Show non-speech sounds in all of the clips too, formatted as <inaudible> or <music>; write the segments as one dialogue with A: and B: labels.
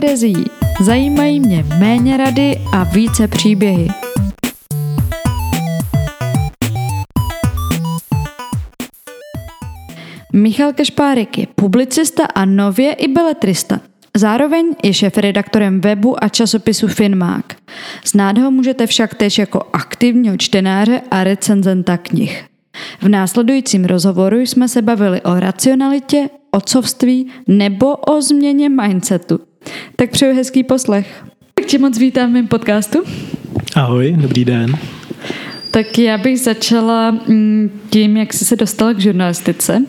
A: Terezií. Zajímají mě méně rady a více příběhy. Michal Kešpárek je publicista a nově i beletrista. Zároveň je šéf-redaktorem webu a časopisu Finmák. Znát ho můžete však též jako aktivního čtenáře a recenzenta knih. V následujícím rozhovoru jsme se bavili o racionalitě, otcovství nebo o změně mindsetu. Tak přeju hezký poslech. Tak tě moc vítám v mém podcastu.
B: Ahoj, dobrý den.
A: Tak já bych začala mm, tím, jak jsi se dostala k žurnalistice,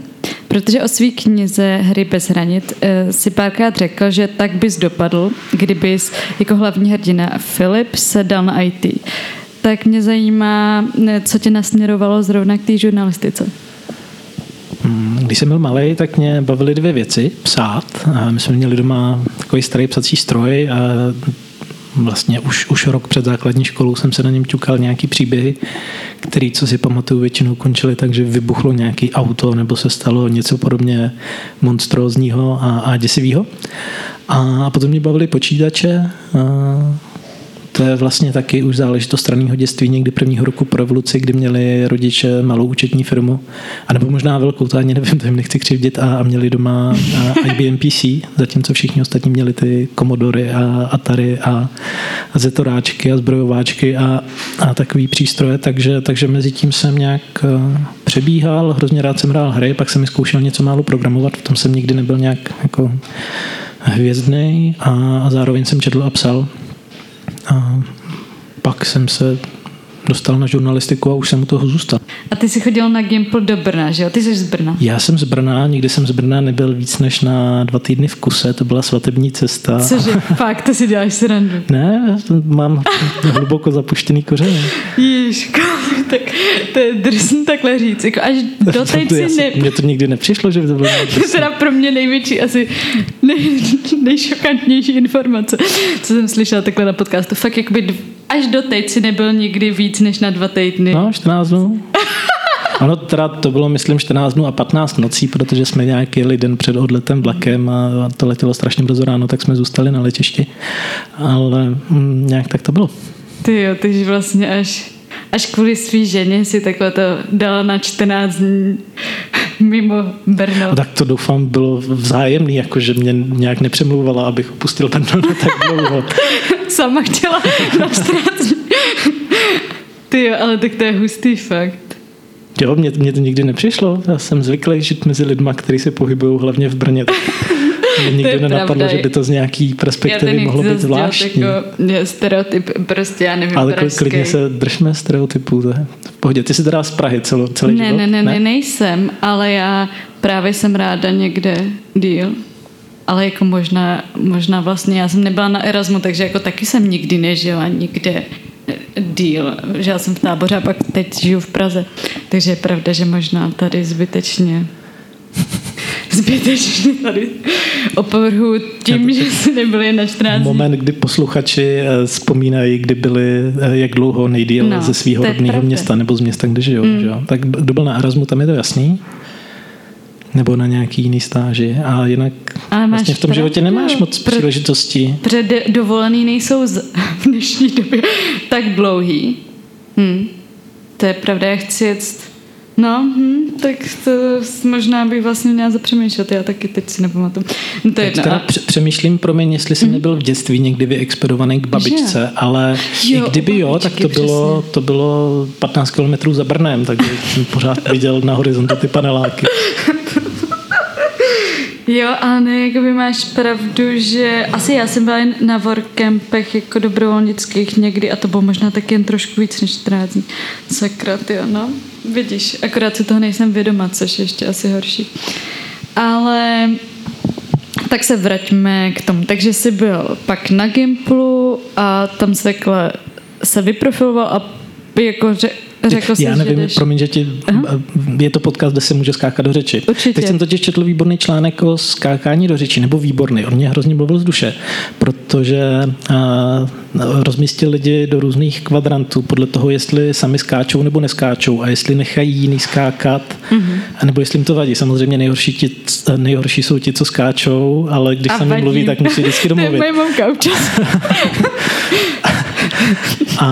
A: protože o své knize Hry bez hranit eh, si párkrát řekl, že tak bys dopadl, kdybys jako hlavní hrdina Filip se dal na IT. Tak mě zajímá, co tě nasměrovalo zrovna k té žurnalistice.
B: Hmm, když jsem byl malý, tak mě bavily dvě věci. Psát. A my jsme měli doma takový starý psací stroj a vlastně už, už rok před základní školou jsem se na něm ťukal nějaký příběhy, který, co si pamatuju, většinou končily tak, že vybuchlo nějaký auto nebo se stalo něco podobně monstrózního a, a děsivého. A potom mě bavily počítače, to je vlastně taky už záležitost raného dětství, někdy prvního roku po revoluci, kdy měli rodiče malou účetní firmu, anebo možná velkou, to ani nevím, to jim nechci křivdit, a, a měli doma IBM PC, zatímco všichni ostatní měli ty Commodory a Atari a, a Zetoráčky a zbrojováčky a, a takový přístroje, takže, takže mezi tím jsem nějak eh, přebíhal, hrozně rád jsem hrál hry, pak jsem mi zkoušel něco málo programovat, v tom jsem nikdy nebyl nějak jako hvězdný a, a zároveň jsem četl a psal. A pak jsem se dostal na žurnalistiku a už jsem u toho zůstal.
A: A ty jsi chodil na Gimple do Brna, že jo? Ty jsi z Brna.
B: Já jsem z Brna, nikdy jsem z Brna nebyl víc než na dva týdny v kuse, to byla svatební cesta.
A: Cože, <laughs> fakt, to si děláš srandu.
B: Ne, mám hluboko zapuštěný kořeny.
A: Ježiško, tak to je drsný takhle říct. Jako až do <laughs> teď si
B: ne... Mně to nikdy nepřišlo, že by to bylo <laughs>
A: To je teda pro mě největší, asi nej, nejšokantnější informace, co jsem slyšela takhle na podcastu. Fakt jakoby až do teď si nebyl nikdy víc než na dva týdny.
B: No, 14 dnů. <laughs> Ano, teda to bylo, myslím, 14 dnů a 15 nocí, protože jsme nějak jeli den před odletem vlakem a to letělo strašně brzo ráno, tak jsme zůstali na letišti. Ale mm, nějak tak to bylo.
A: Ty jo, takže vlastně až, až kvůli svý ženě si takhle to dala na 14 dní mimo Brno.
B: No, tak to doufám bylo vzájemný, jako že mě nějak nepřemlouvala, abych opustil Brno na tak dlouho. <laughs>
A: Sama chtěla na 14 dní. Ty jo, ale tak to je hustý fakt.
B: Jo, mě, mě to nikdy nepřišlo. Já jsem zvyklý žít mezi lidma, kteří se pohybují hlavně v Brně. Mě nikdy nenapadlo, pravda. že by to z nějaký perspektivy mohlo být zvláštní.
A: Jako stereotyp, prostě já nevím,
B: Ale pražský. klidně se držme stereotypů. To je v pohodě. Ty jsi teda z Prahy celo, celý
A: ne,
B: život?
A: Ne, ne, ne, nejsem, ale já právě jsem ráda někde díl. Ale jako možná, možná vlastně, já jsem nebyla na Erasmu, takže jako taky jsem nikdy nežila nikde díl. Žila jsem v táboře a pak teď žiju v Praze. Takže je pravda, že možná tady zbytečně <laughs> zbytečně tady opovrhu tím, že jsme nebyli na 14
B: Moment, kdy posluchači eh, vzpomínají, kdy byli eh, jak dlouho nejdíl no, ze svého rodného města nebo z města, kde žijou. Mm. Že? Tak kdo byl na Erasmu, tam je to jasný nebo na nějaký jiný stáži. A jinak Ale vlastně v tom životě nemáš moc pro, příležitostí.
A: Protože dovolený nejsou z, v dnešní době tak dlouhý. Hm. To je pravda, já chci jet No, hm, tak to možná bych vlastně měla zapřemýšlet, já taky teď si nepamatuju. No to je
B: jedno. Teda přemýšlím, promiň, jestli jsem mm. nebyl v dětství někdy vyexpedovaný k babičce, že? ale jo, i kdyby jo, tak to bylo, to bylo 15 kilometrů za Brnem, takže jsem pořád viděl na horizontu ty paneláky.
A: Jo, ale ne, jako by máš pravdu, že asi já jsem byla jen na workcampech jako dobrovolnických někdy a to bylo možná tak jen trošku víc než 14 dní. Sakra, jo, no. Vidíš, akorát si toho nejsem vědoma, což je ještě asi horší. Ale tak se vraťme k tomu. Takže jsi byl pak na Gimplu a tam se takhle se vyprofiloval a jako, že řekl jsi,
B: Já nevím,
A: že jdeš...
B: promiň, že ti,
A: Aha.
B: je to podcast, kde se může skákat do řeči.
A: Určitě.
B: Teď jsem totiž četl výborný článek o skákání do řeči, nebo výborný, on mě hrozně mluvil z duše, protože a, rozmístil lidi do různých kvadrantů podle toho, jestli sami skáčou nebo neskáčou a jestli nechají jiný skákat, mm-hmm. nebo jestli jim to vadí. Samozřejmě nejhorší, ti, nejhorší jsou ti, co skáčou, ale když
A: A
B: sami
A: vadí.
B: mluví, tak musí vždycky <laughs>
A: To je
B: domluvit.
A: moje mamka občas. <laughs>
B: A,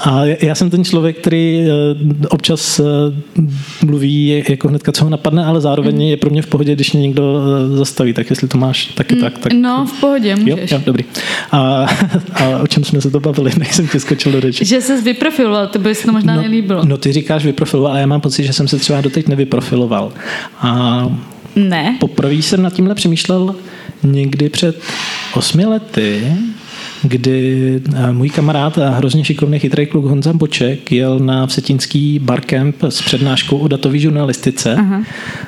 B: a já jsem ten člověk, který eh, občas eh, mluví jako hnedka, co ho napadne, ale zároveň
A: Mhm.
B: je pro mě v pohodě, když mě někdo eh, zastaví. Tak jestli to máš taky tak, tak...
A: No, v pohodě,
B: Jo,
A: můžeš.
B: jo, dobrý. A, <laughs> a o čem jsme se to bavili, než jsem ti skočil do řeči?
A: Že ses vyprofiloval, to by se to možná
B: no,
A: nelíbilo.
B: no ty říkáš vyprofiloval, ale já mám pocit, že jsem se třeba doteď nevyprofiloval. A
A: Ne.
B: Poprvé jsem nad tímhle přemýšlel někdy před osmi lety, kdy eh, můj kamarád a hrozně šikovný chytrý kluk Honza Boček jel na Vsetínský barcamp s přednáškou o datové žurnalistice.
A: Aha.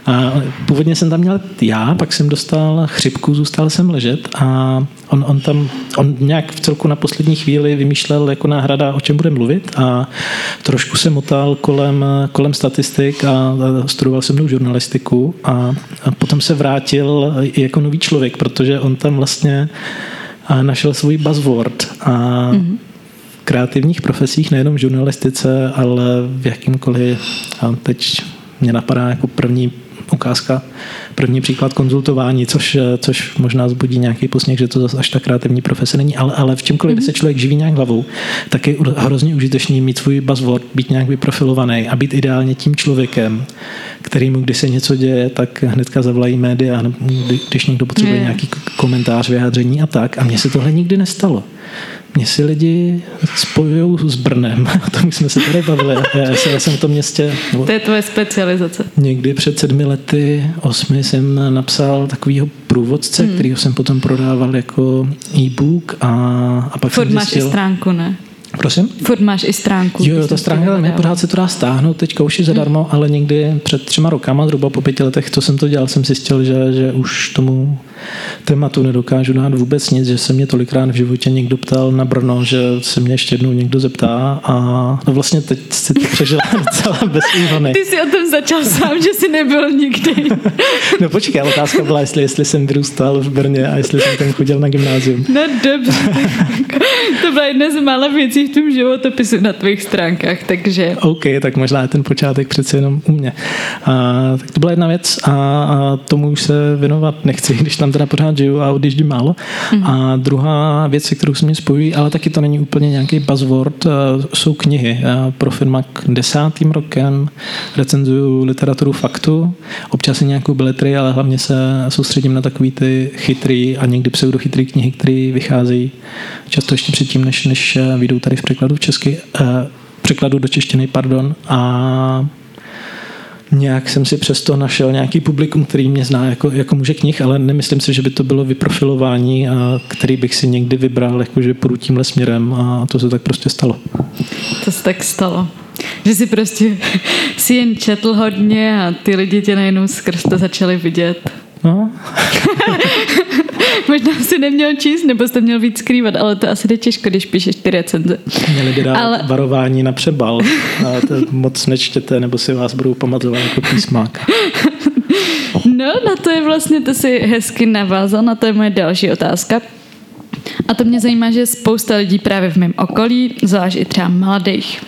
B: A původně jsem tam měl já, pak jsem dostal chřipku, zůstal jsem ležet a on, on tam, on nějak v celku na poslední chvíli vymýšlel jako náhrada, o čem bude mluvit a trošku se motal kolem, kolem statistik a, a studoval se mnou žurnalistiku a, a potom se vrátil jako nový člověk, protože on tam vlastně a našel svůj buzzword a v kreativních profesích, nejenom v žurnalistice, ale v jakýmkoliv, a teď mě napadá jako první ukázka, první příklad konzultování, což, což možná zbudí nějaký posměch, že to zase až tak kreativní profese není, ale, ale v čemkoliv, mm-hmm. kde se člověk živí nějak hlavou, tak je hrozně užitečný mít svůj buzzword, být nějak vyprofilovaný a být ideálně tím člověkem, kterýmu, když se něco děje, tak hnedka zavolají média, kdy- když někdo potřebuje
A: Je.
B: nějaký komentář, vyjádření a tak. A mně se tohle nikdy nestalo. Mně si lidi spojují s Brnem, <laughs> o tom jsme se tady bavili. Já, jsem- já jsem v tom městě, nebo
A: To je tvoje specializace.
B: Někdy před sedmi lety, osmi, jsem napsal takovýho průvodce, hmm. kterýho jsem potom prodával jako e-book a, a pak
A: Furt
B: jsem
A: máš
B: zjistil...
A: stránku, ne?
B: Prosím?
A: Furt máš i stránku.
B: Jo, jo, ta stránka
A: to
B: tam je, pořád se to dá stáhnout, teďka už je zadarmo, hmm. ale někdy před třema rokama, zhruba po pěti letech, co jsem to dělal, jsem zjistil, že, že už tomu tématu nedokážu dát vůbec nic, že se mě tolikrát v životě někdo ptal na Brno, že se mě ještě jednou někdo zeptá a no vlastně teď si to přežila <laughs> docela bez úhony.
A: Ty jsi o tom začal sám, že jsi nebyl nikdy. <laughs>
B: No počkej, ale otázka byla, jestli, jestli jsem vyrůstal v Brně a jestli jsem tam chodil na gymnázium.
A: No dobře. to byla jedna z mála věcí v tom životopisu na tvých stránkách, takže...
B: OK, tak možná je ten počátek přece jenom u mě. A, tak to byla jedna věc a, a tomu už se věnovat nechci, <laughs> když tam teda pořád žiju a odjíždím málo. Mm. A druhá věc, se kterou se mě spojují, ale taky to není úplně nějaký buzzword, a jsou knihy. A pro Firmak desátým rokem recenzuju literaturu faktu, občas i nějakou beletry, ale hlavně se soustředím na takový ty chytrý a někdy pseudochytrý knihy, které vycházejí často ještě předtím, než, než vyjdou tady v překladu v česky, eh, překladu do češtiny, pardon, a nějak jsem si přesto našel nějaký publikum, který mě zná jako, jako muže knih, ale nemyslím si, že by to bylo vyprofilování, a který bych si někdy vybral, jakože půjdu tímhle směrem a to se tak prostě stalo.
A: To se tak stalo. Že si prostě <laughs> si jen četl hodně a ty lidi tě najednou skrz to začali vidět.
B: No, <laughs>
A: Možná si neměl číst, nebo jste měl víc skrývat, ale to asi jde těžko, když píšeš ty recenze.
B: měli by dát
A: Ale-
B: varování na přebal. A to moc nečtěte, nebo si vás budou pamatovat jako písmák.
A: No, na to je vlastně, to si hezky navázal, na to je moje další otázka. A to mě zajímá, že spousta lidí právě v mém okolí, zvlášť i třeba mladých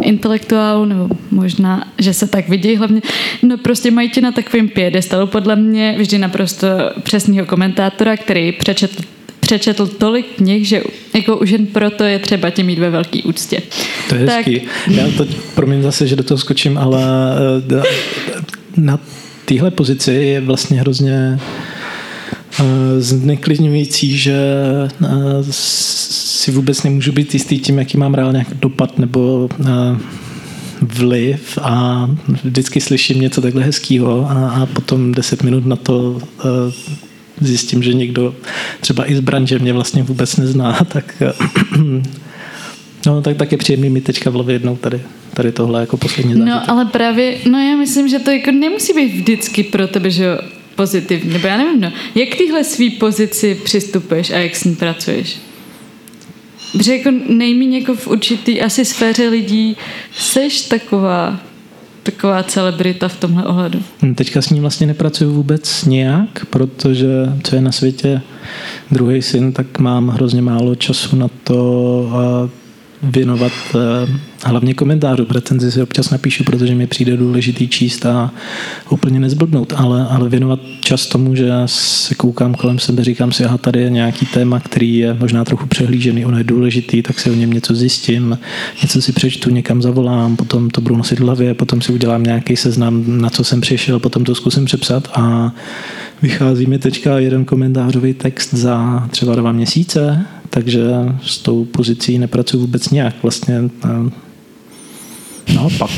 A: intelektuálů, nebo možná, že se tak vidí hlavně, no prostě mají tě na takovém piedestalu, podle mě vždy naprosto přesného komentátora, který přečetl přečetl tolik knih, že jako už jen proto je třeba tě mít ve velký úctě.
B: To je
A: Tak-
B: hezký. Já to, promiň zase, že do toho skočím, ale eh, na téhle pozici je vlastně hrozně zneklidňující, že eh, si vůbec nemůžu být jistý tím, jaký mám reálně nějaký dopad nebo eh, vliv a vždycky slyším něco takhle hezkého a, a potom deset minut na to eh, zjistím, že někdo třeba i z branže mě vlastně vůbec nezná, <laughs> tak eh, <clears throat> No, tak, tak je příjemný mít teďka v hlavě jednou tady, tady tohle jako poslední zážitek.
A: No, ale právě, no já myslím, že to jako nemusí být vždycky pro tebe, že jo, pozitivní, nebo já nevím, no. Jak k téhle svý pozici přistupuješ a jak s ní pracuješ? Protože jako nejméně jako v určitý asi sféře lidí seš taková taková celebrita v tomhle ohledu.
B: Hm, teďka s ním vlastně nepracuju vůbec nějak, protože co je na světě druhý syn, tak mám hrozně málo času na to věnovat eh, hlavně komentářů. Recenzi si občas napíšu, protože mi přijde důležitý číst a úplně nezblbnout, ale, ale věnovat čas tomu, že se koukám kolem sebe, říkám si, aha, tady je nějaký téma, který je možná trochu přehlížený, ono je důležitý, tak si o něm něco zjistím, něco si přečtu, někam zavolám, potom to budu nosit v hlavě, potom si udělám nějaký seznam, na co jsem přišel, potom to zkusím přepsat a vychází mi teďka jeden komentářový text za třeba dva měsíce, takže s tou pozicí nepracuji vůbec nějak. Vlastně Naopak,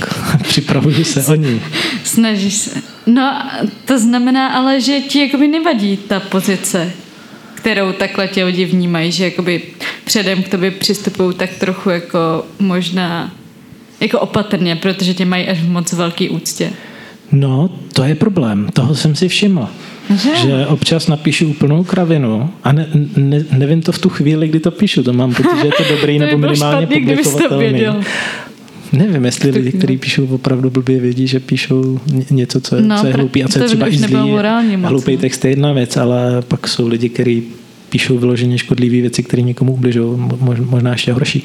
B: <laughs> připravuji se o ní.
A: Snažíš se. No, to znamená ale, že ti jakoby nevadí ta pozice, kterou takhle tě lidi vnímají, že jakoby předem k tobě přistupují tak trochu jako možná jako opatrně, protože tě mají až v moc velký úctě.
B: No, to je problém. Toho jsem si všiml. Že? že občas napíšu úplnou kravinu a ne, ne, nevím to v tu chvíli, kdy to píšu. To mám pocit, že je to dobrý <laughs> to nebo minimálně špatný, publikovatelný. Nevím, jestli lidi, kteří píšou opravdu blbě, vědí, že píšou něco, co je, no, co je hloupý a co je třeba i zlý. Hloupý no. text je jedna věc, ale pak jsou lidi, kteří píšou vyloženě škodlivé věci, které někomu ubližují, možná ještě horší.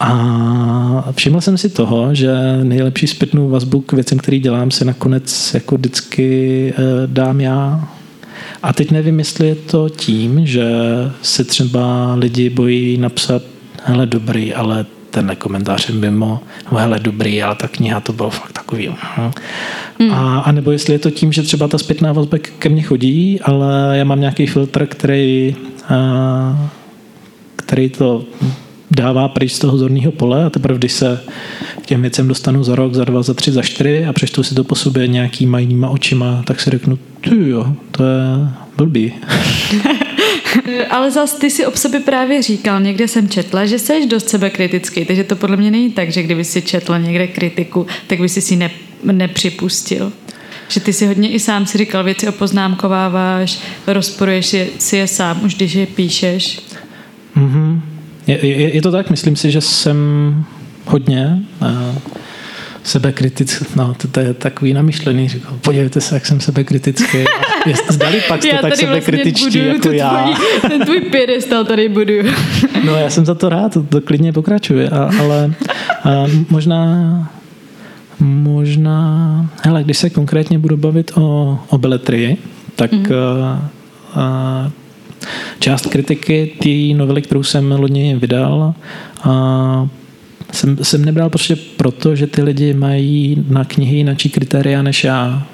B: A všiml jsem si toho, že nejlepší zpětnou vazbu k věcem, který dělám, se nakonec jako vždycky eh, dám já. A teď nevím, jestli je to tím, že se třeba lidi bojí napsat hele dobrý, ale tenhle komentář je mimo, no hele dobrý, ale ta kniha to bylo fakt takový. Mm. A, a nebo jestli je to tím, že třeba ta zpětná vazba ke mně chodí, ale já mám nějaký filtr, který, a, který to dává pryč z toho zorného pole a teprve, když se k těm věcem dostanu za rok, za dva, za tři, za čtyři a přečtu si to po sobě nějakýma jinýma očima, tak si řeknu, ty jo, to je blbý. <laughs>
A: Ale zas ty si o sobě právě říkal, někde jsem četla, že jsi dost sebekritický, takže to podle mě není tak, že kdyby si četla někde kritiku, tak by si si ne, nepřipustil. Že ty si hodně i sám si říkal, věci opoznámkováváš, rozporuješ si je sám, už když je píšeš.
B: Mm-hmm. Je, je, je to tak, myslím si, že jsem hodně uh, sebekritický, no to, to je takový namyšlený, říkal, podívejte se, jak jsem sebekritický. <laughs> Zdali pak jste tak vlastně sebekritičtí vlastně jako já.
A: Tvůj, ten tvůj pědestal tady budu.
B: no já jsem za to rád, to, to klidně pokračuje, a, ale a, možná možná, hele, když se konkrétně budu bavit o, o beletrii, tak mm. a, a, část kritiky té novely, kterou jsem loni vydal, a jsem, jsem nebral prostě proto, že ty lidi mají na knihy jináčí kritéria než já.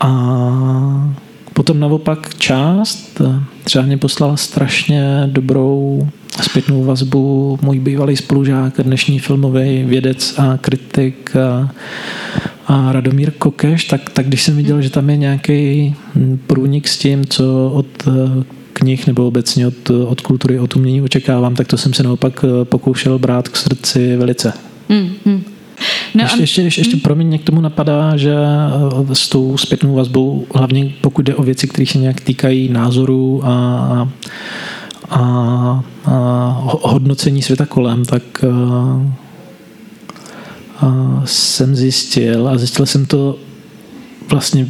B: A potom naopak část třeba mě poslala strašně dobrou zpětnou vazbu můj bývalý spolužák, dnešní filmový vědec a kritik a, a Radomír Kokeš, tak, tak když jsem viděl, že tam je nějaký průnik s tím, co od knih nebo obecně od, od kultury, od umění očekávám, tak to jsem se naopak eh, pokoušel brát k srdci velice. Mm, mm. No ještě, ještě, ještě, ještě pro mě k tomu napadá, že eh, s tou zpětnou vazbou, hlavně pokud jde o věci, které se nějak týkají názorů a, a, a hodnocení světa kolem, tak a, eh, a jsem zjistil a zjistil jsem to vlastně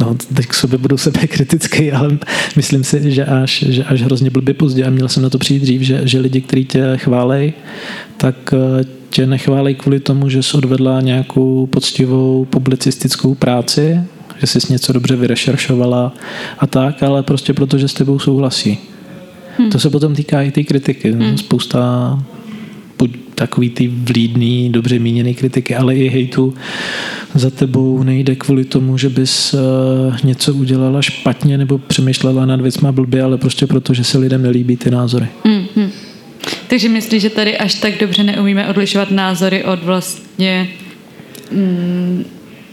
B: no, teď k sobě budu sebe kritický, ale myslím si, že až, že až hrozně blbě pozdě a měl jsem na to přijít dřív, že, že lidi, kteří tě chválej, tak eh, tě nechválej kvůli tomu, že jsi odvedla nějakou poctivou publicistickou práci, že jsi něco dobře vyrešeršovala a tak, ale prostě proto, že s tebou souhlasí. Hmm. To se potom týká i té kritiky. Hmm. Spousta takový ty vlídný, dobře míněný kritiky, ale i hejtu za tebou nejde kvůli tomu, že bys uh, něco udělala špatně nebo přemýšlela nad věcma blbě, ale prostě proto, že se lidem nelíbí ty názory. Mm-hmm.
A: Takže myslíš, že tady až tak dobře neumíme odlišovat názory od vlastně mm,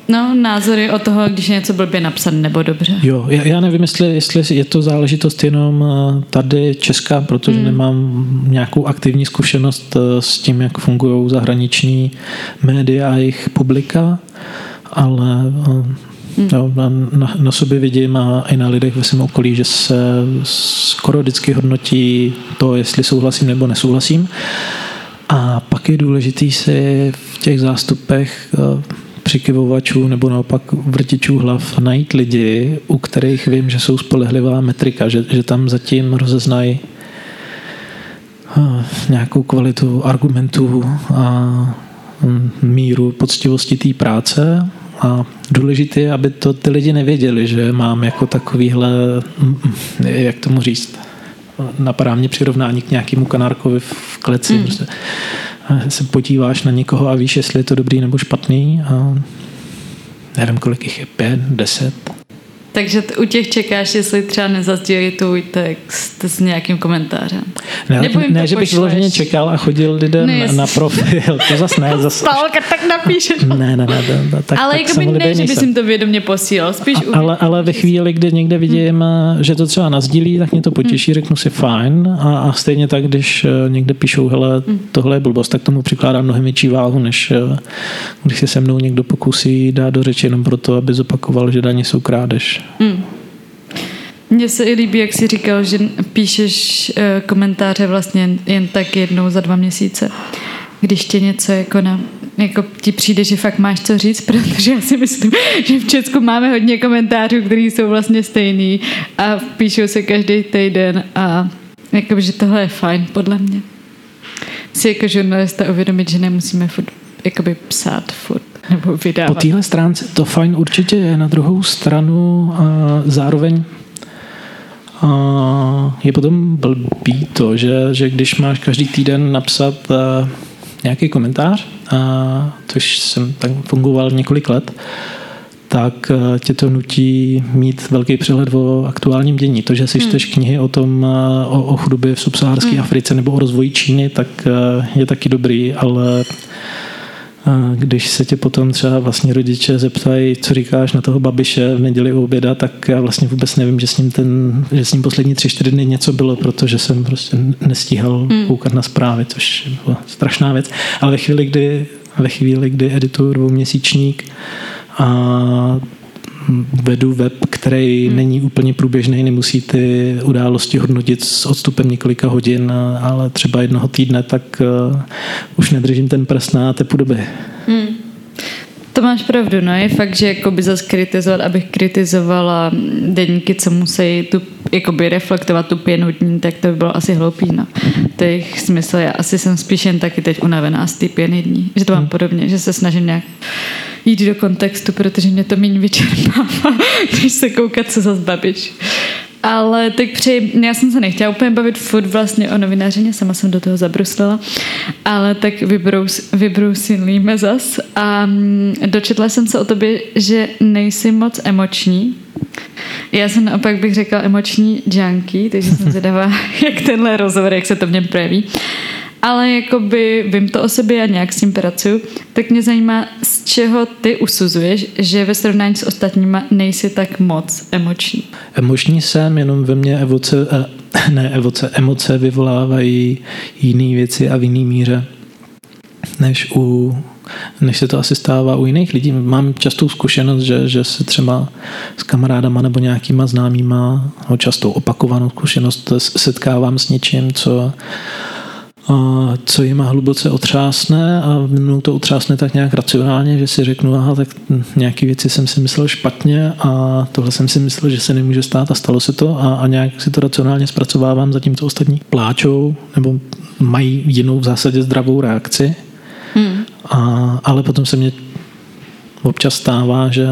A: No, názory o toho, když něco blbě napsat nebo dobře.
B: Jo, já, já nevím, jestli, jestli je to záležitost jenom eh, tady česká, protože mm. nemám nějakou aktivní zkušenost eh, s tím, jak fungují zahraniční média a jejich publika, ale Hmm. Jo, na, na sobě vidím a i na lidech ve svém okolí, že se skoro vždycky hodnotí to, jestli souhlasím nebo nesouhlasím. A pak je důležitý si v těch zástupech přikyvovačů nebo naopak vrtičů hlav najít lidi, u kterých vím, že jsou spolehlivá metrika, že, že tam zatím rozeznají eh, nějakou kvalitu argumentů a hm, míru poctivosti té práce a důležité je, aby to ty lidi nevěděli, že mám jako takovýhle, hm, jak tomu říct, napadá mě přirovnání k nějakému kanárkovi v kleci. Mm. Se podíváš na někoho a víš, jestli je to dobrý nebo špatný a nevím, kolik jich je, pět, deset,
A: takže u těch čekáš, jestli třeba nezazdílí tvůj text s nějakým komentářem.
B: Ne, ne, ne že bych vyloženě čekal a chodil lidem ne, na profil. To zase ne. Zas...
A: Stálka, tak napíšeš.
B: Ne, ne, ne. ne tak,
A: ale jako by ne, že bys jim to vědomě posílal. Spíš
B: a, ale, ale ve chvíli, kdy někde vidím, hmm. že to třeba nazdílí, tak mě to potěší, hmm. řeknu si fajn. A, a stejně tak, když eh, někde píšou, hele, hmm. tohle je blbost, tak tomu přikládám mnohem větší váhu, než eh, když se se mnou někdo pokusí dát do řeči jenom proto, aby zopakoval, že daně jsou krádež. Mm.
A: Mně se i líbí, jak jsi říkal, že píšeš uh, komentáře vlastně jen tak jednou za dva měsíce. Když tě něco jako na, jako ti přijde, že fakt máš co říct, <laughs> protože já si myslím, že v Česku máme hodně komentářů, které jsou vlastně stejný a píšou se každý týden a jako, že tohle je fajn podle mě. Si jako žurnalista uvědomit, že nemusíme furt, jakoby psát furt nebo vydávat.
B: Po téhle stránce to fajn určitě je. Na druhou stranu a zároveň a je potom blbý to, že, že když máš každý týden napsat a, nějaký komentář, a, což jsem tak fungoval několik let, tak tě to nutí mít velký přehled o aktuálním dění. To, že si hmm. čteš knihy o tom, o, o chudobě v subsaharské hmm. Africe nebo o rozvoji Číny, tak je taky dobrý, ale a když se tě potom třeba vlastně rodiče zeptají, co říkáš na toho babiše v neděli u oběda, tak já vlastně vůbec nevím, že s ním, ten, že s ním poslední tři, čtyři dny něco bylo, protože jsem prostě nestíhal hmm. koukat na zprávy, což byla strašná věc. Ale ve chvíli, kdy, ve chvíli, kdy edituju dvouměsíčník a vedu web, který hmm. není úplně průběžný, nemusí ty události hodnotit s odstupem několika hodin, ale třeba jednoho týdne, tak uh, už nedržím ten prst na tepu doby. Hmm.
A: To máš pravdu, no je fakt, že jakoby zase kritizovat, abych kritizovala denníky, co musí tu, jakoby reflektovat tu pěnu dní, tak to by bylo asi hloupý, no. To je smysl, já asi jsem spíš jen taky teď unavená z ty pěny dní, že to mám hmm. podobně, že se snažím nějak jít do kontextu, protože mě to méně vyčerpává, <laughs> když se koukat, co zase babiš. Ale tak při, já jsem se nechtěla úplně bavit furt vlastně o novinářině, sama jsem do toho zabruslila, ale tak vybrous, vybrousilíme zas a mm, dočetla jsem se o tobě, že nejsi moc emoční. Já jsem naopak bych řekla emoční junkie, takže jsem <laughs> zvědavá, jak tenhle rozhovor, jak se to v něm projeví ale jakoby vím to o sobě a nějak s tím pracuju, tak mě zajímá, z čeho ty usuzuješ, že ve srovnání s ostatníma nejsi tak moc emoční.
B: Emoční jsem, jenom ve mně evoce, eh, ne evoce, emoce vyvolávají jiné věci a v jiný míře než u než se to asi stává u jiných lidí. Mám častou zkušenost, že, že se třeba s kamarádama nebo nějakýma známýma, no častou opakovanou zkušenost setkávám s něčím, co co jim hluboce otřásne a mnou to otřásne tak nějak racionálně, že si řeknu, aha, tak nějaké věci jsem si myslel špatně a tohle jsem si myslel, že se nemůže stát a stalo se to a, a nějak si to racionálně zpracovávám, zatímco ostatní pláčou nebo mají jinou v zásadě zdravou reakci. Hmm. A, ale potom se mě občas stává, že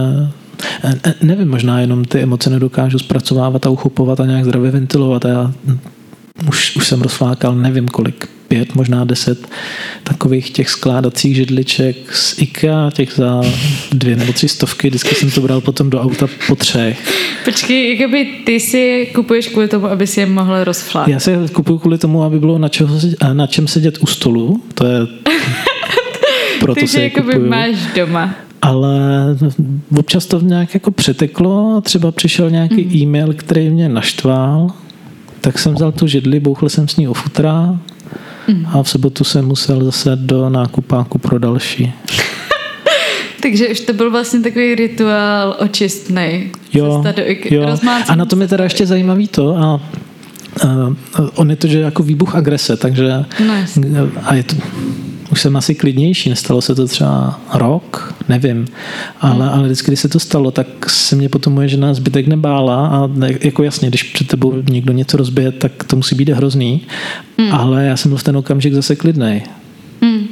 B: nevím, možná jenom ty emoce nedokážu zpracovávat a uchopovat a nějak zdravě ventilovat a já už, už jsem rozflákal nevím kolik pět, možná deset takových těch skládacích židliček z IKEA, těch za dvě nebo tři stovky, vždycky jsem to bral potom do auta po třech.
A: Počkej, jakoby ty si kupuješ kvůli tomu, aby si je mohl rozflákat.
B: Já si je kupuju kvůli tomu, aby bylo na, čeho, na čem sedět u stolu, to je <laughs> proto
A: ty si je jakoby kupuju. máš doma
B: ale občas to nějak jako přeteklo, třeba přišel nějaký mm. e-mail, který mě naštval, tak jsem vzal tu židli, bouchl jsem s ní o futra a v sobotu jsem musel zase do nákupáku pro další. <laughs>
A: Takže už to byl vlastně takový rituál očistný.
B: Jo, jo. a na tom je teda ještě zajímavý to, a Uh, on je to, že jako výbuch agrese, takže
A: no,
B: a je to, už jsem asi klidnější, nestalo se to třeba rok, nevím, ale, hmm. ale vždycky, když se to stalo, tak se mě potom moje žena zbytek nebála a jako jasně, když před tebou někdo něco rozbije, tak to musí být hrozný, hmm. ale já jsem byl v ten okamžik zase klidnej.
A: Hmm.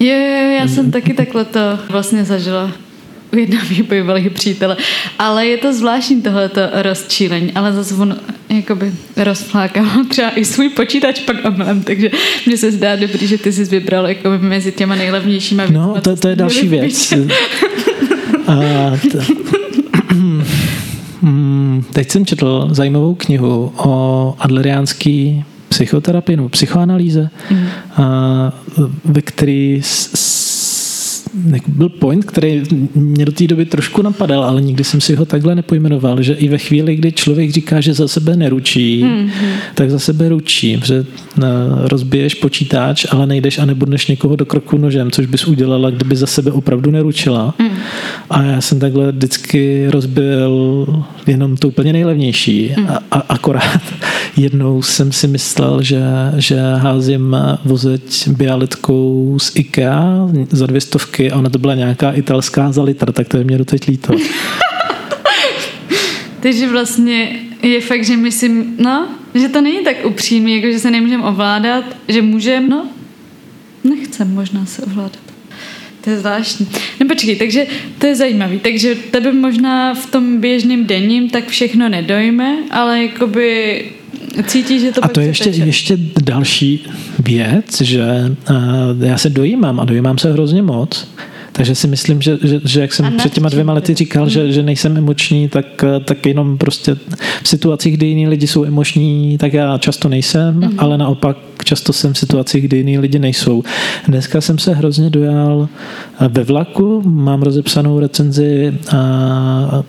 A: Jo, jo, já jsem taky takhle to vlastně zažila u jednoho bývalých přítele. Ale je to zvláštní tohleto rozčílení, ale zase on jakoby rozflákal <laughs> třeba i svůj počítač pak omylem, takže mně se zdá dobrý, že ty jsi vybral jako mezi těma nejlevnějšíma
B: No, to, to je další věc. <laughs> A t- <clears throat> hmm, teď jsem četl zajímavou knihu o adleriánský psychoterapii nebo psychoanalýze, mm. a, ve který s, byl point, který mě do té doby trošku napadal, ale nikdy jsem si ho takhle nepojmenoval, že i ve chvíli, kdy člověk říká, že za sebe neručí, mm-hmm. tak za sebe ručí, že eh, rozbiješ počítač, ale nejdeš a nebudeš někoho do kroku nožem, což bys udělala, kdyby za sebe opravdu neručila. Mm. A já jsem takhle vždycky rozbil jenom to úplně nejlevnější. Mm. A, a akorát jednou jsem si myslel, že, že házím vozeť bialitkou z IKEA za dvě stovky a ona to byla nějaká italská za litr, tak to je mě doteď líto. <laughs>
A: Takže vlastně je fakt, že myslím, no, že to není tak upřímný, jako že se nemůžeme ovládat, že můžeme, no, nechcem možná se ovládat. To je zvláštní. No počkej, takže to je zajímavý. Takže tebe možná v tom běžném denním tak všechno nedojme, ale jakoby cítí, že to
B: A to je ještě, ještě další věc, že uh, já se dojímám a dojímám se hrozně moc. Takže si myslím, že, že, že jak jsem před těma dvěma lety říkal, že, že nejsem emoční, tak, tak jenom prostě v situacích, kdy jiní lidi jsou emoční, tak já často nejsem, mm-hmm. ale naopak často jsem v situacích, kdy jiní lidi nejsou. Dneska jsem se hrozně dojal ve vlaku, mám rozepsanou recenzi a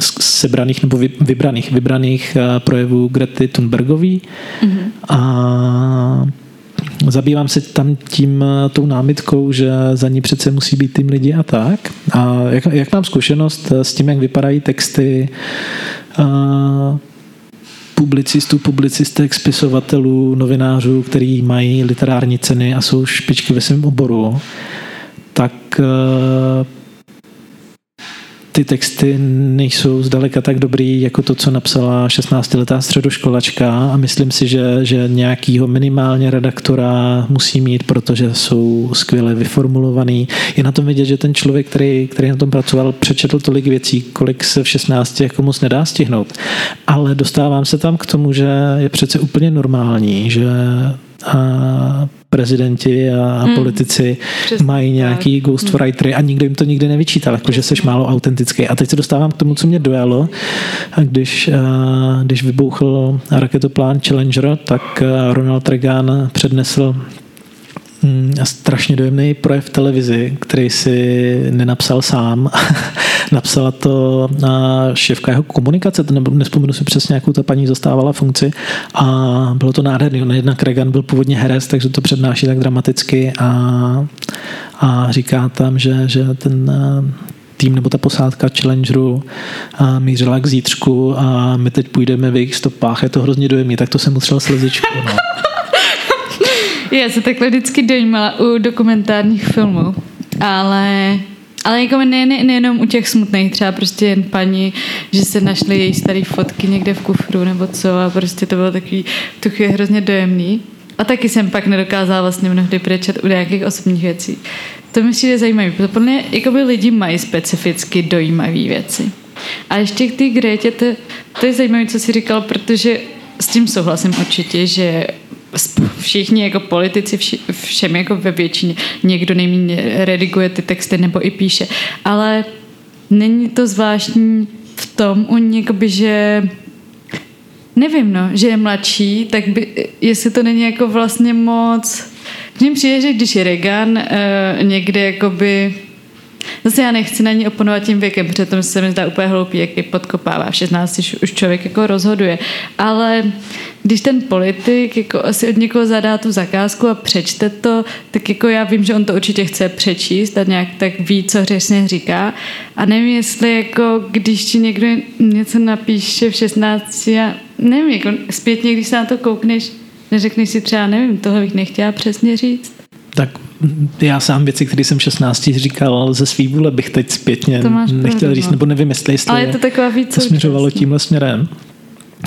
B: sebraných nebo vybraných, vybraných eh, projevů Grety Thunbergový mm-hmm. a zabývám se tam tím eh, tou námitkou, že za ní přece musí být tým lidi a tak. A jak, jak mám zkušenost eh, s tím, jak vypadají texty a publicistů, publicistek, spisovatelů, novinářů, který mají literární ceny a jsou špičky ve svém oboru, tak ty texty nejsou zdaleka tak dobrý jako to, co napsala 16-letá středoškolačka a myslím si, že, že nějakýho minimálně redaktora musí mít, protože jsou skvěle vyformulovaný. Je na tom vidět, že ten člověk, který, který na tom pracoval, přečetl tolik věcí, kolik se v 16 jako moc nedá stihnout. Ale dostávám se tam k tomu, že je přece úplně normální, že a prezidenti a hmm. politici Přesně mají nějaký tak. ghostwritery hmm. a nikdo jim to nikdy nevyčítal, jako že jsi málo autentický. A teď se dostávám k tomu, co mě dojalo, když, když vybuchl raketoplán Challenger, tak Ronald Reagan přednesl Mm, strašně dojemný projev v televizi, který si nenapsal sám. <laughs> Napsala to šéfka jeho komunikace, nebo nespomenu si přesně, jakou ta paní zastávala funkci a bylo to nádherný. On jednak Reagan byl původně herec, takže to přednáší tak dramaticky a, a říká tam, že, že ten tým nebo ta posádka Challengeru a mířila k zítřku a my teď půjdeme v jejich stopách. Je to hrozně dojemný, tak to jsem utřel slzičku. No. <laughs> <laughs>
A: Já se takhle vždycky dojímala u dokumentárních filmů, ale ale jako ne, ne, nejenom u těch smutných, třeba prostě jen paní, že se našly její staré fotky někde v kufru nebo co a prostě to bylo takový, to je hrozně dojemný. A taky jsem pak nedokázala vlastně mnohdy prečet u nějakých osobních věcí. To mi přijde zajímavé, protože jakoby lidi mají specificky dojímavé věci. A ještě k té Grétě, to, to je zajímavé, co jsi říkal, protože s tím souhlasím určitě, že všichni jako politici, všem jako ve většině, někdo nejméně rediguje ty texty nebo i píše, ale není to zvláštní v tom u někoby, že nevím, no, že je mladší, tak by, jestli to není jako vlastně moc mně přijde, že když je Reagan uh, někde jakoby zase já nechci na ní oponovat tím věkem, protože to se mi zdá úplně hloupý, jak je podkopává. V 16 už člověk jako rozhoduje. Ale když ten politik jako asi od někoho zadá tu zakázku a přečte to, tak jako já vím, že on to určitě chce přečíst a nějak tak ví, co řešně říká. A nevím, jestli jako když ti někdo něco napíše v 16, já nevím, jako zpětně, když se na to koukneš, neřekneš si třeba, nevím, tohle bych nechtěla přesně říct.
B: Tak já sám věci, které jsem 16 říkal ze svý vůle, bych teď zpětně nechtěl říct, no. nebo nevím, jestli, jestli
A: Ale je to taková víc
B: to směřovalo tímhle směrem.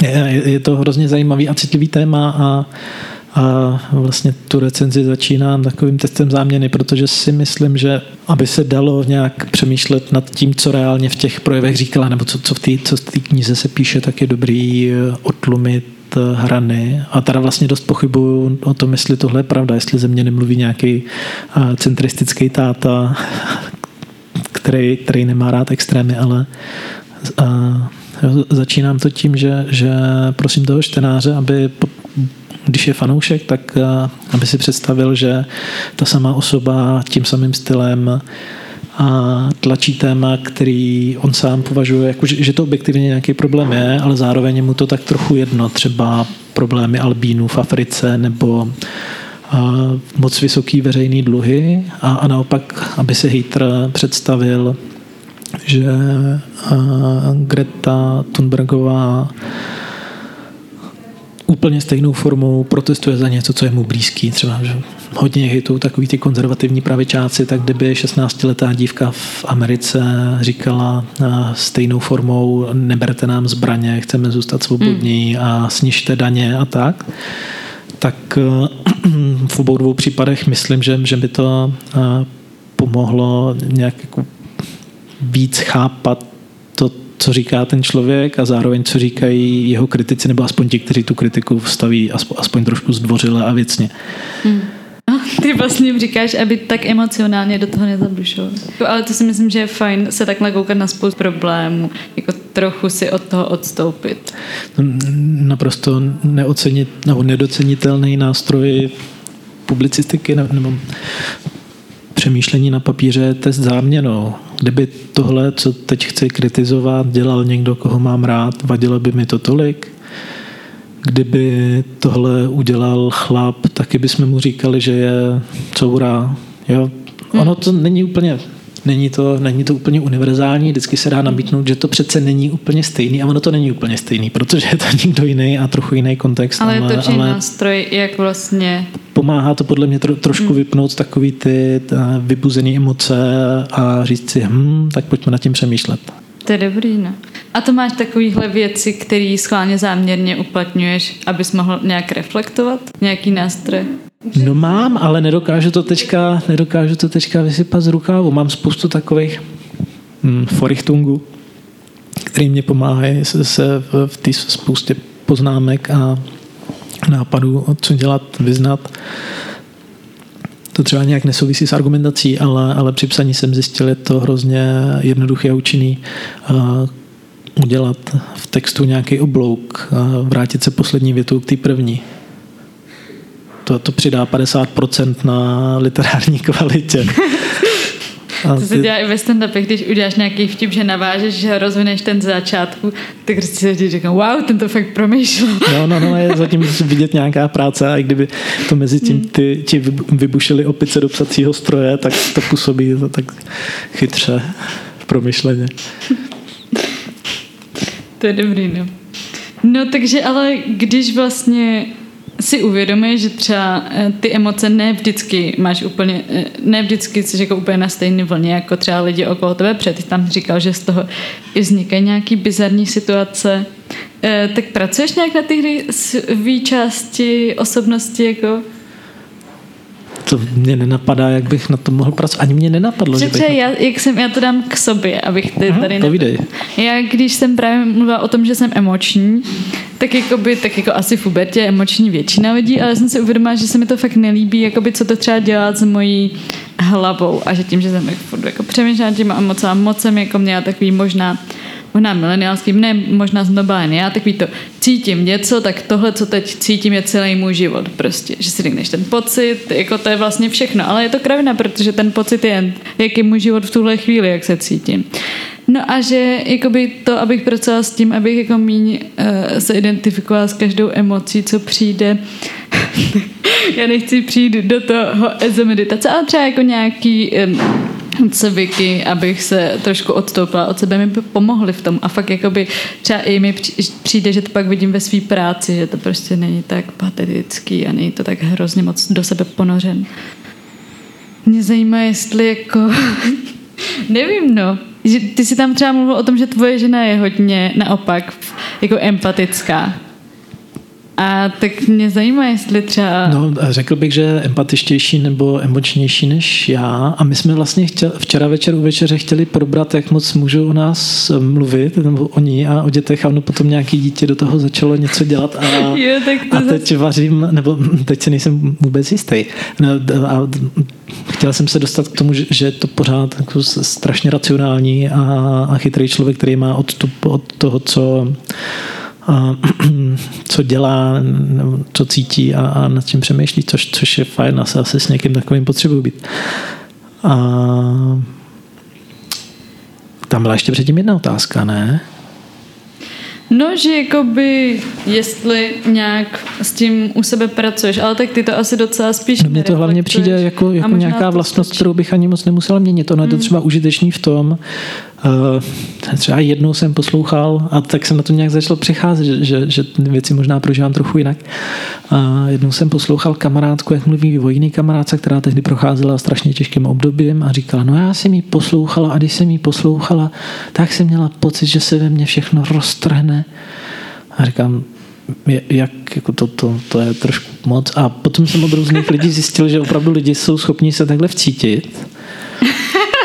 B: Je, je to hrozně zajímavý a citlivý téma a, a vlastně tu recenzi začínám takovým testem záměny, protože si myslím, že aby se dalo nějak přemýšlet nad tím, co reálně v těch projevech říkala, nebo co, co v té co v knize se píše, tak je dobrý eh, otlumit hrany. A teda vlastně dost pochybuju o tom, jestli tohle je pravda, jestli ze mě nemluví nějaký eh, centristický táta, <laughs> který, který nemá rád extrémy, ale Začínám to tím, že, že prosím toho čtenáře, aby když je fanoušek, tak eh, aby si představil, že ta samá osoba tím samým stylem a tlačí téma, který on sám považuje, jako, že, to objektivně nějaký problém je, ale zároveň je mu to tak trochu jedno, třeba problémy albínů v Africe nebo a moc vysoký veřejný dluhy a, a naopak, aby se Hitler představil že Greta Thunbergová úplně stejnou formou protestuje za něco, co je mu blízký. Třeba že hodně hejtou takový ty konzervativní pravičáci, tak kdyby 16-letá dívka v Americe říkala stejnou formou neberte nám zbraně, chceme zůstat svobodní hmm. a snižte daně a tak, tak <clears throat> v obou dvou případech myslím, že, že by to pomohlo nějak jako víc chápat co říká ten člověk a zároveň, co říkají jeho kritici, nebo aspoň ti, kteří tu kritiku staví aspoň, aspoň trošku zdvořile a věcně. Hmm.
A: Ty vlastně říkáš, aby tak emocionálně do toho nezabrušoval. Ale to si myslím, že je fajn se takhle koukat na spoustu problémů, jako trochu si od toho odstoupit.
B: Naprosto neocenit, nebo nedocenitelný nástroj publicistiky nebo přemýšlení na papíře je test záměnou. Kdyby tohle, co teď chci kritizovat, dělal někdo, koho mám rád, vadilo by mi to tolik? Kdyby tohle udělal chlap, taky bychom mu říkali, že je coura. Jo? Ono to není úplně není to, není to úplně univerzální, vždycky se dá nabídnout, že to přece není úplně stejný a ono to není úplně stejný, protože je to někdo jiný a trochu jiný kontext.
A: Ale, ale je to ale nástroj, jak vlastně...
B: Pomáhá to podle mě tro, trošku hmm. vypnout takový ty vybuzené emoce a říct si, hm, tak pojďme nad tím přemýšlet.
A: To je dobrý, no. A to máš takovýhle věci, které schválně záměrně uplatňuješ, abys mohl nějak reflektovat? Nějaký nástroj?
B: No mám, ale nedokážu to teďka, nedokážu to teďka vysypat z rukávu. Mám spoustu takových hm, forichtungů, který mě pomáhají se, se v, v té spoustě poznámek a nápadů, co dělat, vyznat. To třeba nějak nesouvisí s argumentací, ale, ale při psaní jsem zjistil, je to hrozně jednoduché a účinný uh, udělat v textu nějaký oblouk a vrátit se poslední větou k té první to, to přidá 50% na literární kvalitě. <laughs>
A: A to se dělá i ve stand když uděláš nějaký vtip, že navážeš, že rozvineš ten začátku, tak si ti říkám, wow, ten to fakt promýšlel. <laughs>
B: No, no, no, je zatím vidět nějaká práce a i kdyby to mezi tím hmm. ty, ti vybušili opice do psacího stroje, tak to působí to tak chytře, promyšleně.
A: To je dobrý, no. No takže ale když vlastně si uvědomuješ, že třeba eh, ty emoce ne vždycky máš úplně, eh, ne vždycky jsi jako úplně na stejné vlně, jako třeba lidi okolo tebe před. Ty tam říkal, že z toho i vznikají nějaký bizarní situace. Eh, tak pracuješ nějak na ty svý části osobnosti, jako
B: to mě nenapadá, jak bych na to mohl pracovat. Ani mě nenapadlo.
A: Že, že já, jak jsem, já to dám k sobě, abych ty Aha, tady...
B: Povídej.
A: Já, když jsem právě mluvila o tom, že jsem emoční, tak jako by, tak jako asi v Ubertě je emoční většina lidí, ale jsem si uvědomila, že se mi to fakt nelíbí, jako by co to třeba dělat s mojí hlavou a že tím, že jsem jako, jako přemýšlela těma emocema, moc jsem jako měla takový možná možná mileniálský, ne, možná jsem to já, takový to cítím něco, tak tohle, co teď cítím, je celý můj život prostě, že si řekneš ten pocit, jako to je vlastně všechno, ale je to kravina, protože ten pocit je jen, jak je můj život v tuhle chvíli, jak se cítím. No a že jakoby to, abych pracovala s tím, abych jako míň uh, se identifikovala s každou emocí, co přijde. <laughs> Já nechci přijít do toho EZO meditace, ale třeba jako nějaký um, cviky, abych se trošku odstoupila od sebe, mi pomohly v tom a fakt jakoby třeba i mi přijde, že to pak vidím ve své práci, že to prostě není tak patetický a není to tak hrozně moc do sebe ponořen. Mě zajímá, jestli jako <laughs> <laughs> nevím, no, ty si tam třeba mluvil o tom, že tvoje žena je hodně naopak jako empatická. A tak mě zajímá, jestli třeba...
B: No, řekl bych, že empatičtější nebo emočnější než já. A my jsme vlastně chtěli, včera večer u večeře chtěli probrat, jak moc můžou o nás mluvit, nebo o ní a o dětech. A ono potom nějaký dítě do toho začalo něco dělat. A, <laughs>
A: jo, tak to
B: a teď zase... vařím, nebo <laughs> teď se nejsem vůbec jistý. No, a chtěl jsem se dostat k tomu, že je to pořád jako strašně racionální a, a chytrý člověk, který má odstup od toho, co <clears throat> co dělá, co cítí a, a nad čím přemýšlí, což, což je fajn, asi, asi s někým takovým potřebuji být. A tam byla ještě předtím jedna otázka, ne?
A: No, že jakoby, jestli nějak s tím u sebe pracuješ, ale tak ty to asi docela spíš
B: no, Mně to hlavně přijde jako, jako nějaká vlastnost, kterou bych ani moc nemusela měnit. Ono hmm. je to hmm. třeba užitečný v tom, třeba jednou jsem poslouchal a tak jsem na to nějak začal přicházet, že, že, že věci možná prožívám trochu jinak. A jednou jsem poslouchal kamarádku, jak mluví o jiný kamarádce, která tehdy procházela strašně těžkým obdobím a říkala, no já jsem jí poslouchala a když jsem jí poslouchala, tak jsem měla pocit, že se ve mně všechno roztrhne. A říkám, jak jako to, to, to je trošku moc. A potom jsem od různých lidí zjistil, že opravdu lidi jsou schopni se takhle vcítit.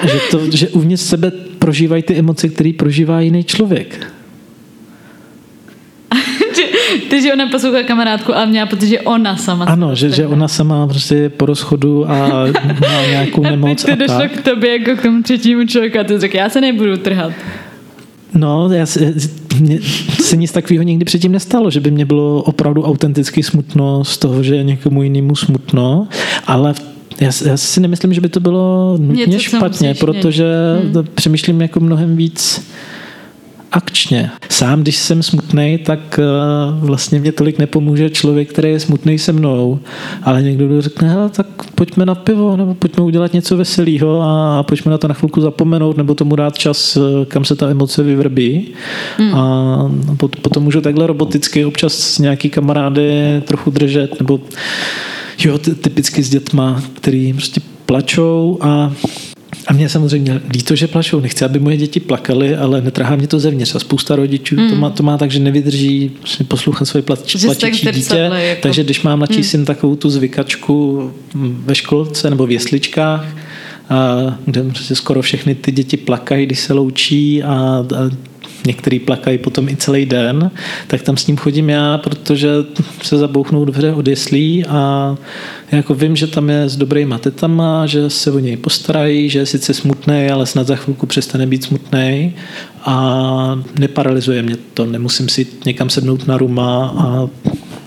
B: Že, to, že uvnitř sebe prožívají ty emoce, které prožívá jiný člověk. <laughs>
A: Ty, že ona poslouchá kamarádku a měla pocit, že ona sama.
B: Ano, že, že ona sama prostě po rozchodu a má <laughs> nějakou nemoc.
A: A teď to došlo tak. k tobě jako k tomu třetímu člověku a ty řekl, já se nebudu trhat.
B: No, já si, mě se nic takového nikdy předtím nestalo, že by mě bylo opravdu autenticky smutno z toho, že je někomu jinému smutno, ale já, já si nemyslím, že by to bylo nutně špatně, protože hmm. přemýšlím jako mnohem víc akčně. Sám, když jsem smutný, tak uh, vlastně mě tolik nepomůže člověk, který je smutný se mnou, ale někdo kdo řekne, hele, tak pojďme na pivo, nebo pojďme udělat něco veselého a pojďme na to na chvilku zapomenout, nebo tomu dát čas, eh, kam se ta emoce vyvrbí. Hmm. A potom můžu takhle roboticky občas nějaký kamarády trochu držet, nebo jo, typicky s dětma, který prostě plačou a a mě samozřejmě líto, že plačou. Nechci, aby moje děti plakaly, ale netrhá mě to zevnitř. A spousta rodičů mm. to, má, to má tak, že nevydrží vlastně poslouchat svoje plač, plačící dítě. Jako... Takže když má mladší mm. syn takovou tu zvykačku ve školce nebo v jesličkách, a kde prostě skoro všechny ty děti plakají, když se loučí a, a některý plakají potom i celý den, tak tam s ním chodím já, protože se zabouchnou dveře od jeslí a jako vím, že tam je s dobrýma tetama, že se o něj postarají, že je sice smutný, ale snad za chvilku přestane být smutný a neparalizuje mě to. Nemusím si někam sednout na ruma a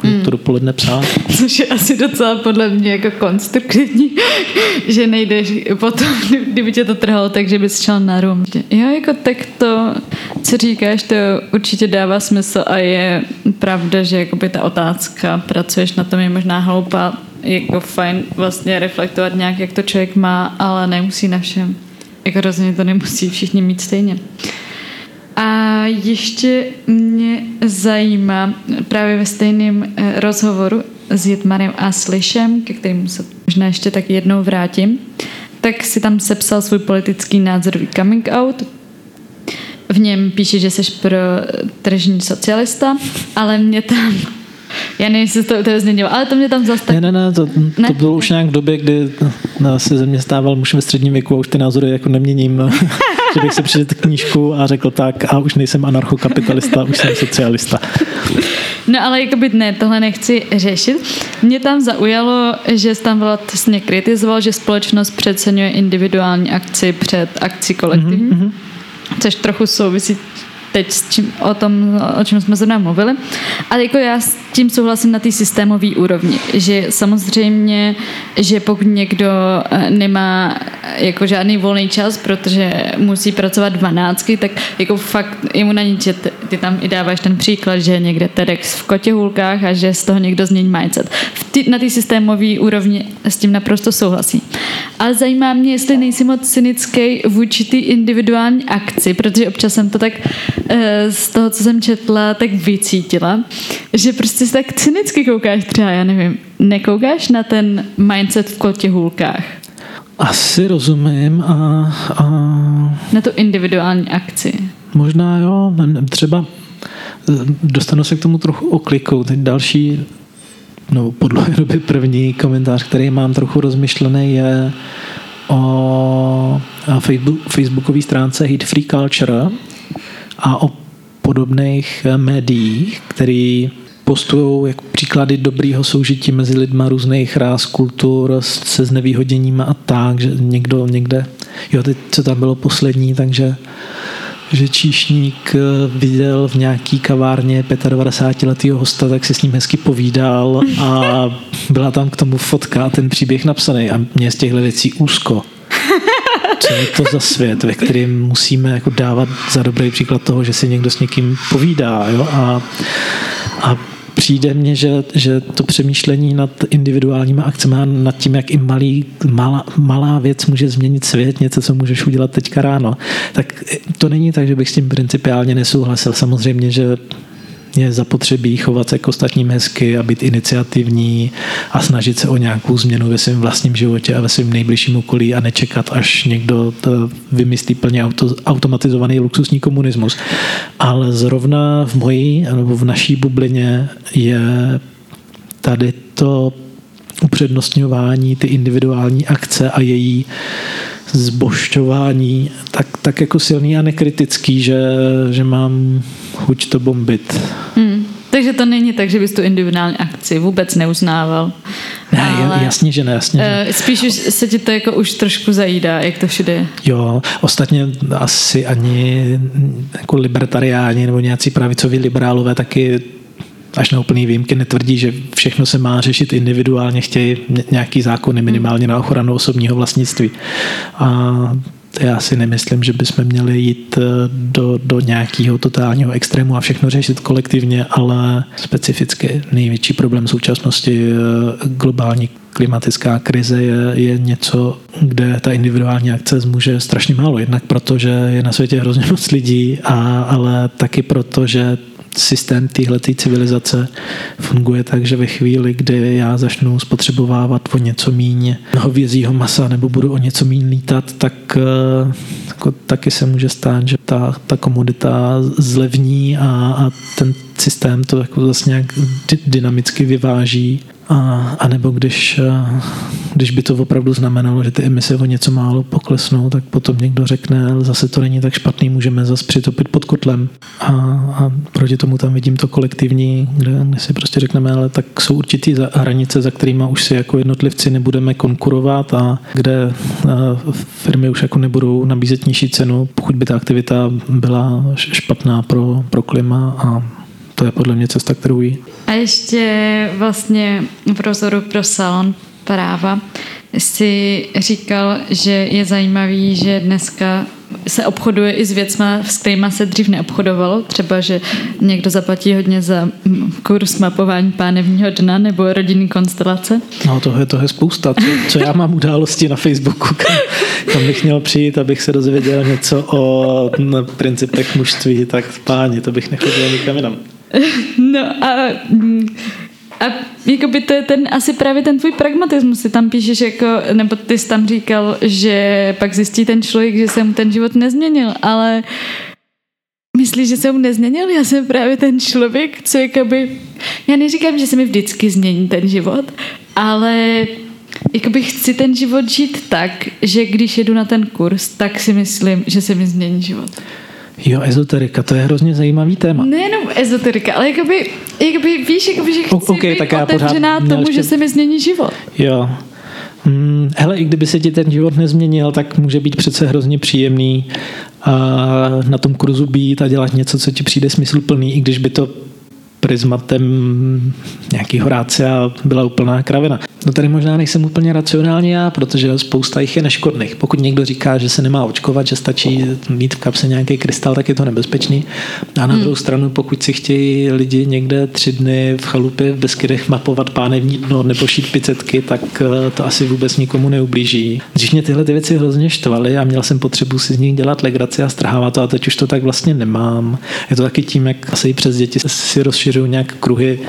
B: hmm. to dopoledne psát. <laughs>
A: Což je asi docela podle mě jako konstruktivní, <laughs> že nejdeš potom, <laughs> kdyby tě to trhalo, takže bys šel na rum. Jo, jako tak to, co říkáš, to určitě dává smysl a je pravda, že jakoby ta otázka, pracuješ na tom, je možná hloupá, jako fajn vlastně reflektovat nějak, jak to člověk má, ale nemusí na všem. Jako rozhodně to nemusí všichni mít stejně. A ještě mě zajímá právě ve stejném eh, rozhovoru s Jitmarem a Slyšem, ke kterému se možná ještě tak jednou vrátím, tak si tam sepsal svůj politický názorový coming out. V něm píše, že jsi pro tržní socialista, ale mě tam <laughs> já nevím, jestli to úplně změnilo, ale to mě tam zase
B: tak... Ne, ne, ne, to, ne? to bylo už nějak v době, kdy no, se ze mě stával muž ve středním věku a už ty názory jako neměním. <laughs> že bych si přečetl knížku a řekl tak a už nejsem anarchokapitalista, už jsem socialista.
A: No ale jakoby ne, tohle nechci řešit. Mě tam zaujalo, že jsi tam vlastně kritizoval, že společnost přeceňuje individuální akci před akcí kolektivní, mm-hmm. což trochu souvisí teď s čím, o tom, o čem jsme zrovna mluvili. Ale jako já tím souhlasím na té systémové úrovni, že samozřejmě, že pokud někdo eh, nemá eh, jako žádný volný čas, protože musí pracovat dvanáctky, tak jako fakt je mu na nic, že ty tam i dáváš ten příklad, že někde TEDx v kotěhulkách a že z toho někdo změní mindset. V tý, na té systémové úrovni s tím naprosto souhlasím. Ale zajímá mě, jestli nejsi moc cynický vůči té individuální akci, protože občas jsem to tak eh, z toho, co jsem četla, tak vycítila, že prostě se tak cynicky koukáš třeba, já nevím, nekoukáš na ten mindset v kotěhulkách?
B: Asi rozumím a, a...
A: Na tu individuální akci.
B: Možná jo, třeba eh, dostanu se k tomu trochu oklikou. Teď další, no po dlouhé době první komentář, který mám trochu rozmyšlený, je o Facebook, facebookové stránce Hate Free Culture a o podobných eh, médiích, který postují jako příklady dobrýho soužití mezi lidma různých ráz, kultur, se znevýhoděním a tak, že někdo někde, jo, teď co tam bylo poslední, takže že číšník eh, viděl v nějaký kavárně 95-letého hosta, tak si s ním hezky povídal a byla tam k tomu fotka a ten příběh napsaný a mě z těchto věcí úzko. Co je to za svět, ve kterém musíme jako dávat za dobrý příklad toho, že si někdo s někým povídá jo? A, a přijde mně, že, že to přemýšlení nad individuálními akcemi a nad tím, jak i malý, malá, malá věc může změnit svět, něco, co můžeš udělat teďka ráno, tak to není tak, že bych s tím principiálně nesouhlasil. Samozřejmě, že je zapotřebí chovat se k ostatním hezky a být iniciativní a snažit se o nějakou změnu ve svém vlastním životě a ve svém nejbližším okolí a nečekat, až někdo to vymyslí plně auto, automatizovaný luxusní komunismus. Ale zrovna v mojí nebo v naší bublině je tady to upřednostňování, ty individuální akce a její zbošťování tak, tak jako silný a nekritický, že, že mám chuť to bombit.
A: Hmm. Takže to není tak, že bys tu individuální akci vůbec neuznával.
B: Ne, ale, jasně, že ne, jasně. Že.
A: Uh, spíš už se ti to jako už trošku zajídá, jak to všude je.
B: Jo, ostatně asi ani jako libertariáni nebo nějací pravicoví liberálové taky až na úplný výjimky netvrdí, že všechno se má řešit individuálně, chtějí nějaký zákony minimálně na ochranu osobního vlastnictví. A já si nemyslím, že bychom měli jít eh, do, do nějakého totálního extrému a všechno řešit kolektivně, ale specificky největší problém současnosti eh, globální klimatická krize je, je něco, kde ta individuální akce zmůže strašně málo. Jednak proto, že je na světě hrozně moc lidí, a, ale taky proto, že systém téhle civilizace funguje tak, že ve chvíli, kdy já začnu spotřebovávat o něco míň hovězího masa nebo budu o něco míň lítat, tak eh, jako, taky se může stát, že ta, ta komodita zlevní a, a ten systém to jako zase nějak dynamicky vyváží a, a nebo když, když by to opravdu znamenalo, že ty emise o něco málo poklesnou, tak potom někdo řekne, ale zase to není tak špatný, můžeme zase přitopit pod kotlem. A, a proti tomu tam vidím to kolektivní, kde, kde si prostě řekneme, ale tak jsou určitý hranice, za kterými už si jako jednotlivci nebudeme konkurovat a kde firmy už jako nebudou nabízet nižší cenu, pokud by ta aktivita byla špatná pro, pro klima a to je podle mě cesta, kterou jí.
A: A ještě vlastně v rozhodu pro salon práva si říkal, že je zajímavý, že dneska se obchoduje i s věcma, s kterými se dřív neobchodovalo. Třeba, že někdo zaplatí hodně za kurz mapování pánevního dna nebo rodinný konstelace.
B: No toho je, toho je spousta. Co, co já mám události na Facebooku, kam, kam bych měl přijít, abych se dozvěděl něco o principech mužství, tak páni, to bych nechodil nikam jinam. <laughs>
A: No a, a jako by to je ten, asi právě ten tvůj pragmatismus. Ty tam píšeš jako, nebo ty jsi tam říkal, že pak zjistí ten člověk, že se mu ten život nezměnil, ale myslíš, že se mu nezměnil? Já jsem právě ten člověk, co jakoby, já neříkám, že se mi vždycky změní ten život, ale jakoby chci ten život žít tak, že když jedu na ten kurz, tak si myslím, že se mi změní život.
B: Jo, ezoterika, to je hrozně zajímavý téma.
A: Nejenom ezoterika, ale jakoby, jakoby víš, jakoby, že chci
B: okay,
A: být
B: tak já
A: otevřená tomu, že se mi změní život.
B: Jo. Hmm, hele, i kdyby se ti ten život nezměnil, tak může být přece hrozně příjemný a na tom kurzu být a dělat něco, co ti přijde smysluplný, i když by to prismatem nějakého rácia byla úplná kravina. No tady možná nejsem úplně racionální já, protože spousta jich je neškodných. Pokud někdo říká, že se nemá očkovat, že stačí mít v kapse nějaký krystal, tak je to nebezpečný. A na hmm. druhou stranu, pokud si chtějí lidi někde tři dny v chalupě v Beskydech mapovat pánevní dno nebo šít picetky, tak eh, to asi vůbec nikomu neublíží. Když mě tyhle ty věci hrozně štvaly a měl jsem potřebu si z nich dělat legraci a strhávat to a teď už to tak vlastně nemám. Je to taky tím, jak asi přes děti si rozšiřují nějak kruhy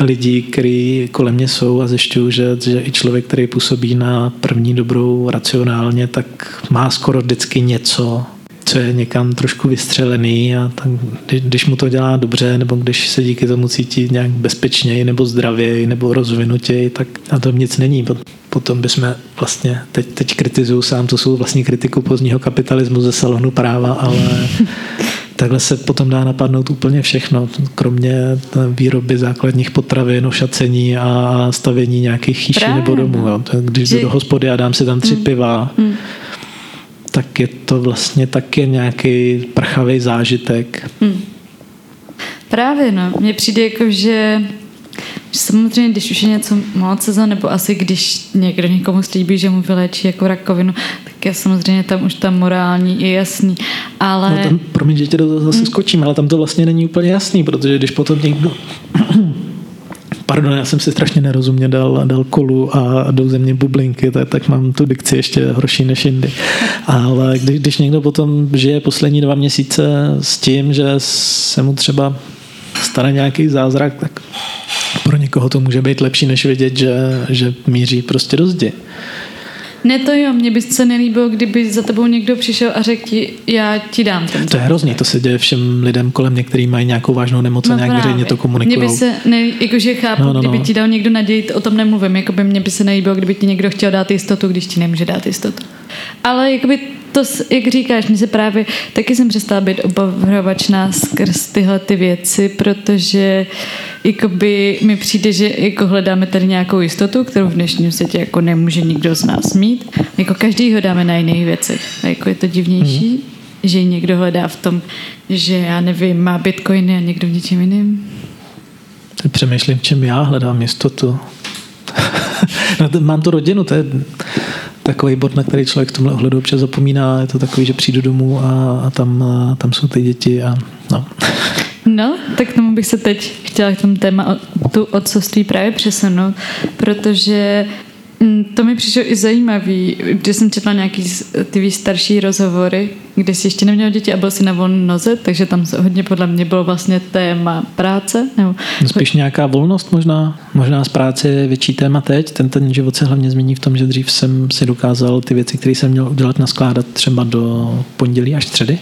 B: lidí, kteří kolem mě jsou a zjišťuju, že, že i člověk, který působí na první dobrou racionálně, tak má skoro vždycky něco, co je někam trošku vystřelený a tak, když mu to dělá dobře, nebo když se díky tomu cítí nějak bezpečněji, nebo zdravěji, nebo rozvinutěji, tak na tom nic není. Potom bychom vlastně, teď, teď kritizuju sám, to jsou vlastně kritiku pozdního kapitalismu ze salonu práva, ale <laughs> takhle se potom dá napadnout úplně všechno, kromě výroby základních potravin, ošacení a stavění nějakých chýší Právě. nebo domů. Jo. Když jdu do hospody a dám si tam tři mm. piva, mm. tak je to vlastně taky nějaký prchavý zážitek. Mm.
A: Právě, no. Mně přijde jako, že Samozřejmě, když už je něco moc sezon, nebo asi když někdo někomu slíbí, že mu vyléčí jako rakovinu, tak je samozřejmě tam už tam morální je jasný. Ale...
B: No tam, promiň, že tě to zase hmm. skočím, ale tam to vlastně není úplně jasný, protože když potom někdo <clears throat> pardon, já jsem si strašně nerozumě dal, dal kolu a jdou ze mě bublinky, tak, tak mám tu dikci ještě horší než jindy. Ale když, když někdo potom žije poslední dva měsíce s tím, že se mu třeba stane nějaký zázrak, tak pro někoho to může být lepší, než vědět, že, že míří prostě do zdi.
A: Ne to jo, mě by se nelíbilo, kdyby za tebou někdo přišel a řekl ti, já ti dám ten.
B: To je hrozný, to se děje všem lidem kolem mě, kteří mají nějakou vážnou nemoc a no nějak veřejně to komunikují.
A: Mě by se, ne, jakože chápu, no, no, no. kdyby ti dal někdo naději, o tom nemluvím, jako by mě by se nelíbilo, kdyby ti někdo chtěl dát jistotu, když ti nemůže dát jistotu. Ale jakoby to, jak říkáš, mi se právě, taky jsem přestala být obavrovačná skrz tyhle ty věci, protože jakoby mi přijde, že jako hledáme tady nějakou jistotu, kterou v dnešním světě jako nemůže nikdo z nás mít. Jako každý ho dáme na jiných věcech. A jako je to divnější, mm. že někdo hledá v tom, že já nevím, má bitcoiny a někdo v něčem jiným.
B: Přemýšlím, v čem já hledám jistotu. <laughs> no, mám tu rodinu, to je takový bod, na který člověk v tomhle ohledu občas zapomíná. Je to takový, že přijdu domů a, a tam, a tam jsou ty děti a no.
A: No, tak tomu bych se teď chtěla k tomu téma o, tu otcovství právě přesunout, protože to mi přišlo i zajímavý, když jsem četla nějaký ty starší rozhovory, kde jsi ještě neměl děti a byl si na volné noze, takže tam hodně podle mě bylo vlastně téma práce. Nebo...
B: No spíš nějaká volnost možná, možná z práce je větší téma teď. Ten, ten život se hlavně změní v tom, že dřív jsem si dokázal ty věci, které jsem měl udělat, naskládat třeba do pondělí až středy.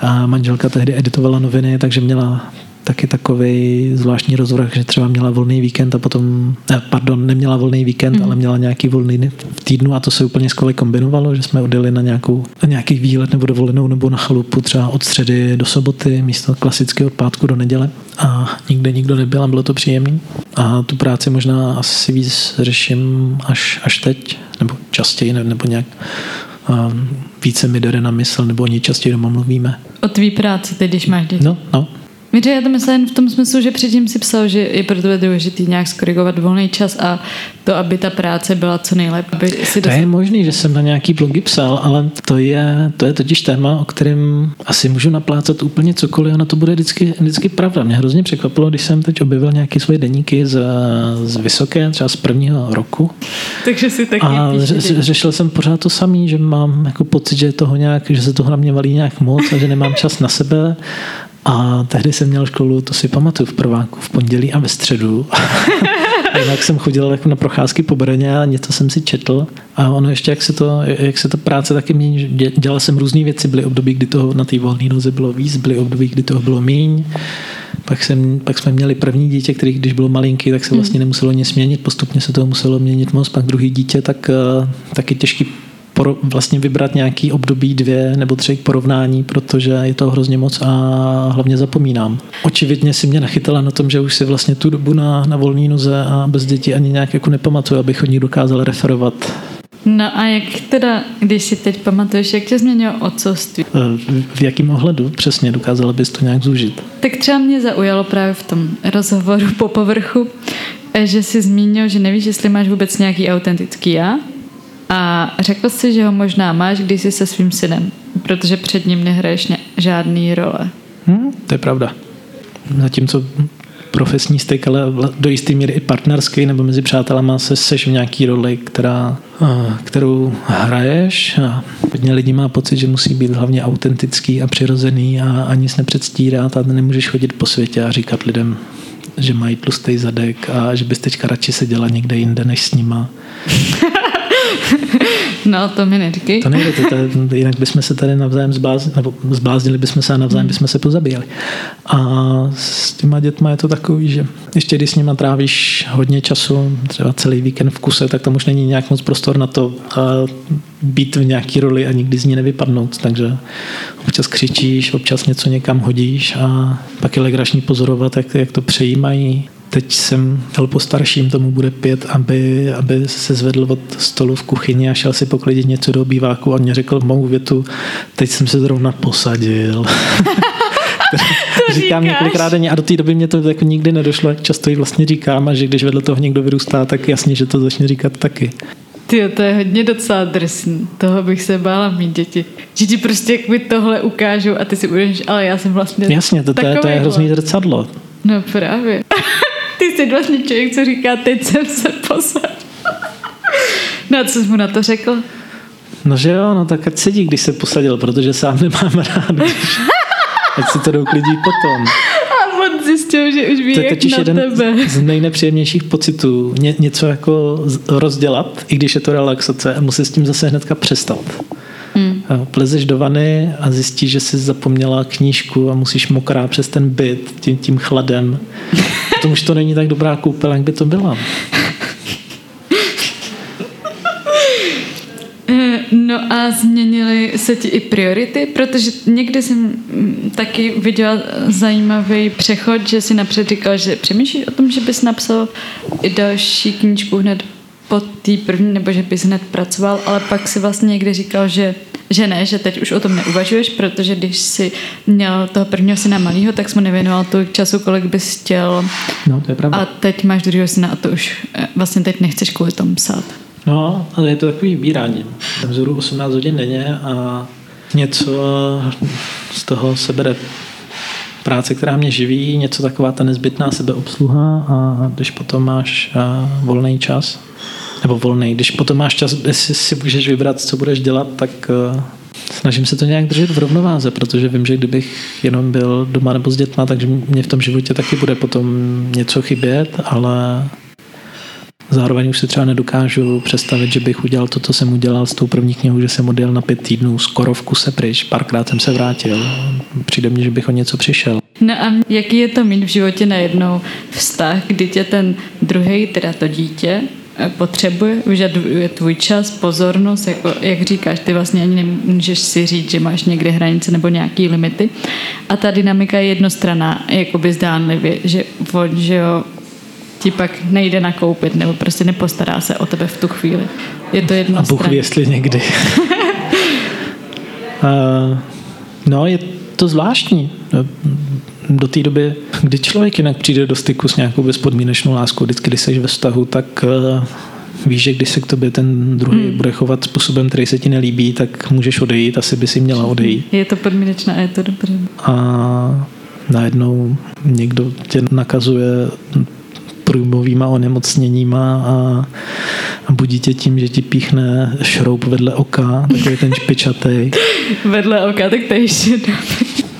B: A manželka tehdy editovala noviny, takže měla taky takový zvláštní rozvrh, že třeba měla volný víkend a potom, ne, pardon, neměla volný víkend, mm. ale měla nějaký volný v týdnu a to se úplně skvěle kombinovalo, že jsme odjeli na, nějakou, na nějaký výlet nebo dovolenou nebo na chalupu třeba od středy do soboty místo klasického od pátku do neděle a nikde nikdo nebyl a bylo to příjemný. A tu práci možná asi víc řeším až, až teď, nebo častěji, nebo nějak více mi jde na mysl, nebo o ní častěji doma mluvíme.
A: O tvý práci teď, když máš děti.
B: No, no,
A: Víte, já to myslím v tom smyslu, že předtím si psal, že je pro tebe důležitý nějak skorigovat volný čas a to, aby ta práce byla co nejlepší. Aby si
B: dostal... To je možný, že jsem na nějaký blogy psal, ale to je, to je totiž téma, o kterém asi můžu naplácat úplně cokoliv, ono to bude vždycky, vždycky pravda. Mě hrozně překvapilo, když jsem teď objevil nějaké svoje deníky z, z vysoké, třeba z prvního roku.
A: Takže si taky
B: A ře, řešil jsem pořád to samý, že mám jako pocit, že toho nějak, že se toho na mě valí nějak moc a že nemám čas na sebe a tehdy jsem měl školu, to si pamatuju, v prváku, v pondělí a ve středu. a jinak jsem chodil jako na procházky po Brně a něco jsem si četl. A ono ještě, jak se to, jak se to práce taky mění, dělal jsem různé věci, byly období, kdy toho na té volné noze bylo víc, byly období, kdy toho bylo míň. Pak, jsem, pak jsme měli první dítě, který když bylo malinký, tak se vlastně hmm. nemuselo nic měnit, postupně se toho muselo měnit moc, pak druhý dítě, tak taky těžký poro, vlastně vybrat nějaký období dvě nebo tři k porovnání, protože je to hrozně moc a hlavně zapomínám. Očividně si mě nachytala na tom, že už si vlastně tu dobu na, na volný noze a bez dětí ani nějak jako nepamatuju, abych o ní dokázal referovat.
A: No a jak teda, když si teď pamatuješ, jak tě změnilo otcovství?
B: Eh, v jakém ohledu přesně dokázala bys to nějak zúžit?
A: Tak třeba mě zaujalo právě v tom rozhovoru po povrchu, eh, že jsi zmínil, že nevíš, jestli máš vůbec nějaký autentický já. A řekl jsi, že ho možná máš, když jsi se svým synem, protože před ním nehraješ žádný role.
B: Hmm, to je pravda. Zatímco profesní styk, ale do jisté míry i partnerský nebo mezi přátelama se seš v nějaký roli, která, kterou hraješ a hodně lidí má pocit, že musí být hlavně autentický a přirozený a, a nic nepředstírat a nemůžeš chodit po světě a říkat lidem, že mají tlustý zadek a že bys teďka radši seděla někde jinde než s nima. <laughs>
A: No, to mi neříkej.
B: To nejde, to, to, jinak bychom se tady navzájem zbláznili, nebo zbláznili bychom se a navzájem hmm. bychom se pozabíjeli. A s těma dětma je to takový, že ještě když s nima trávíš hodně času, třeba celý víkend v kuse, tak tam už není nějak moc prostor na to být v nějaký roli a nikdy z ní nevypadnout. Takže občas křičíš, občas něco někam hodíš a pak je legrační pozorovat, jak, jak to přejímají Teď jsem dal po starším, tomu bude pět, aby, aby se zvedl od stolu v kuchyni a šel si poklidit něco do obýváku a mě řekl mou větu, teď jsem se zrovna posadil. <laughs>
A: to <laughs>
B: říkám několikrát denně a do té doby mě to jako nikdy nedošlo, jak často ji vlastně říkám a že když vedle toho někdo vyrůstá, tak jasně, že to začne říkat taky.
A: Ty, to je hodně docela drsný. Toho bych se bála mít děti. Že ti prostě jak mi tohle ukážu a ty si budeš, ale já jsem vlastně
B: Jasně, to, to, je, to je hrozný zrcadlo.
A: No právě. <laughs> Ty jsi vlastně člověk, co říká, teď jsem se posadil. No a co jsi mu na to řekl?
B: No že jo, no tak ať sedí, když se posadil, protože sám nemám rád. ať si to douklidí potom.
A: A on zjistil, že už ví, to je jak na jeden tebe.
B: z nejnepříjemnějších pocitů. Ně, něco jako rozdělat, i když je to relaxace a musí s tím zase hnedka přestat. Hmm. Plezeš do vany a zjistíš, že jsi zapomněla knížku a musíš mokrá přes ten byt tím, tím chladem. Potom už to není tak dobrá koupel, jak by to byla.
A: Eh, no a změnily se ti i priority, protože někdy jsem mm, taky viděla zajímavý přechod, že si napřed říkal, že přemýšlíš o tom, že bys napsal i další knížku hned po té první, nebo že bys hned pracoval, ale pak si vlastně někde říkal, že že ne, že teď už o tom neuvažuješ, protože když si měl toho prvního syna malého, tak jsme nevěnoval tolik času, kolik bys chtěl.
B: No, to je pravda.
A: A teď máš druhého syna a to už eh, vlastně teď nechceš kvůli tomu psát.
B: No, ale je to takový vybírání. Vzoru 18 hodin denně a něco z toho se bere práce, která mě živí, něco taková ta nezbytná sebeobsluha a když potom máš volný čas, nebo volný, když potom máš čas, jestli si můžeš vybrat, co budeš dělat, tak uh, snažím se to nějak držet v rovnováze, protože vím, že kdybych jenom byl doma nebo s dětma, takže mě v tom životě taky bude potom něco chybět, ale zároveň už si třeba nedokážu představit, že bych udělal to, co jsem udělal s tou první knihou, že jsem odjel na pět týdnů, skoro v kuse pryč, párkrát jsem se vrátil. Přijde mi, že bych o něco přišel.
A: No a jaký je to mít v životě najednou vztah, kdy tě ten druhý, teda to dítě, Eh, potřebuje, vyžaduje tvůj čas, pozornost, jako, jak říkáš, ty vlastně ani nemůžeš si říct, že máš někde hranice nebo nějaký limity. A ta dynamika je jednostranná, jakoby zdánlivě, že že jo, ti pak nejde nakoupit nebo prostě nepostará se o tebe v tu chvíli. Je to jedno.
B: A Bůh ví, jestli někdy. <laughs> uh, no, je to zvláštní do té doby, kdy člověk jinak přijde do styku s nějakou bezpodmínečnou láskou, vždycky, když jsi ve vztahu, tak uh, víš, že když se k tobě ten druhý hmm. bude chovat způsobem, který se ti nelíbí, tak můžeš odejít, asi by si měla odejít.
A: Je to podmínečná a je to dobré.
B: A najednou někdo tě nakazuje průjmovýma onemocněníma a, a budí tě tím, že ti píchne šroub vedle oka, takový ten <laughs> špičatej.
A: vedle oka, tak to je ještě.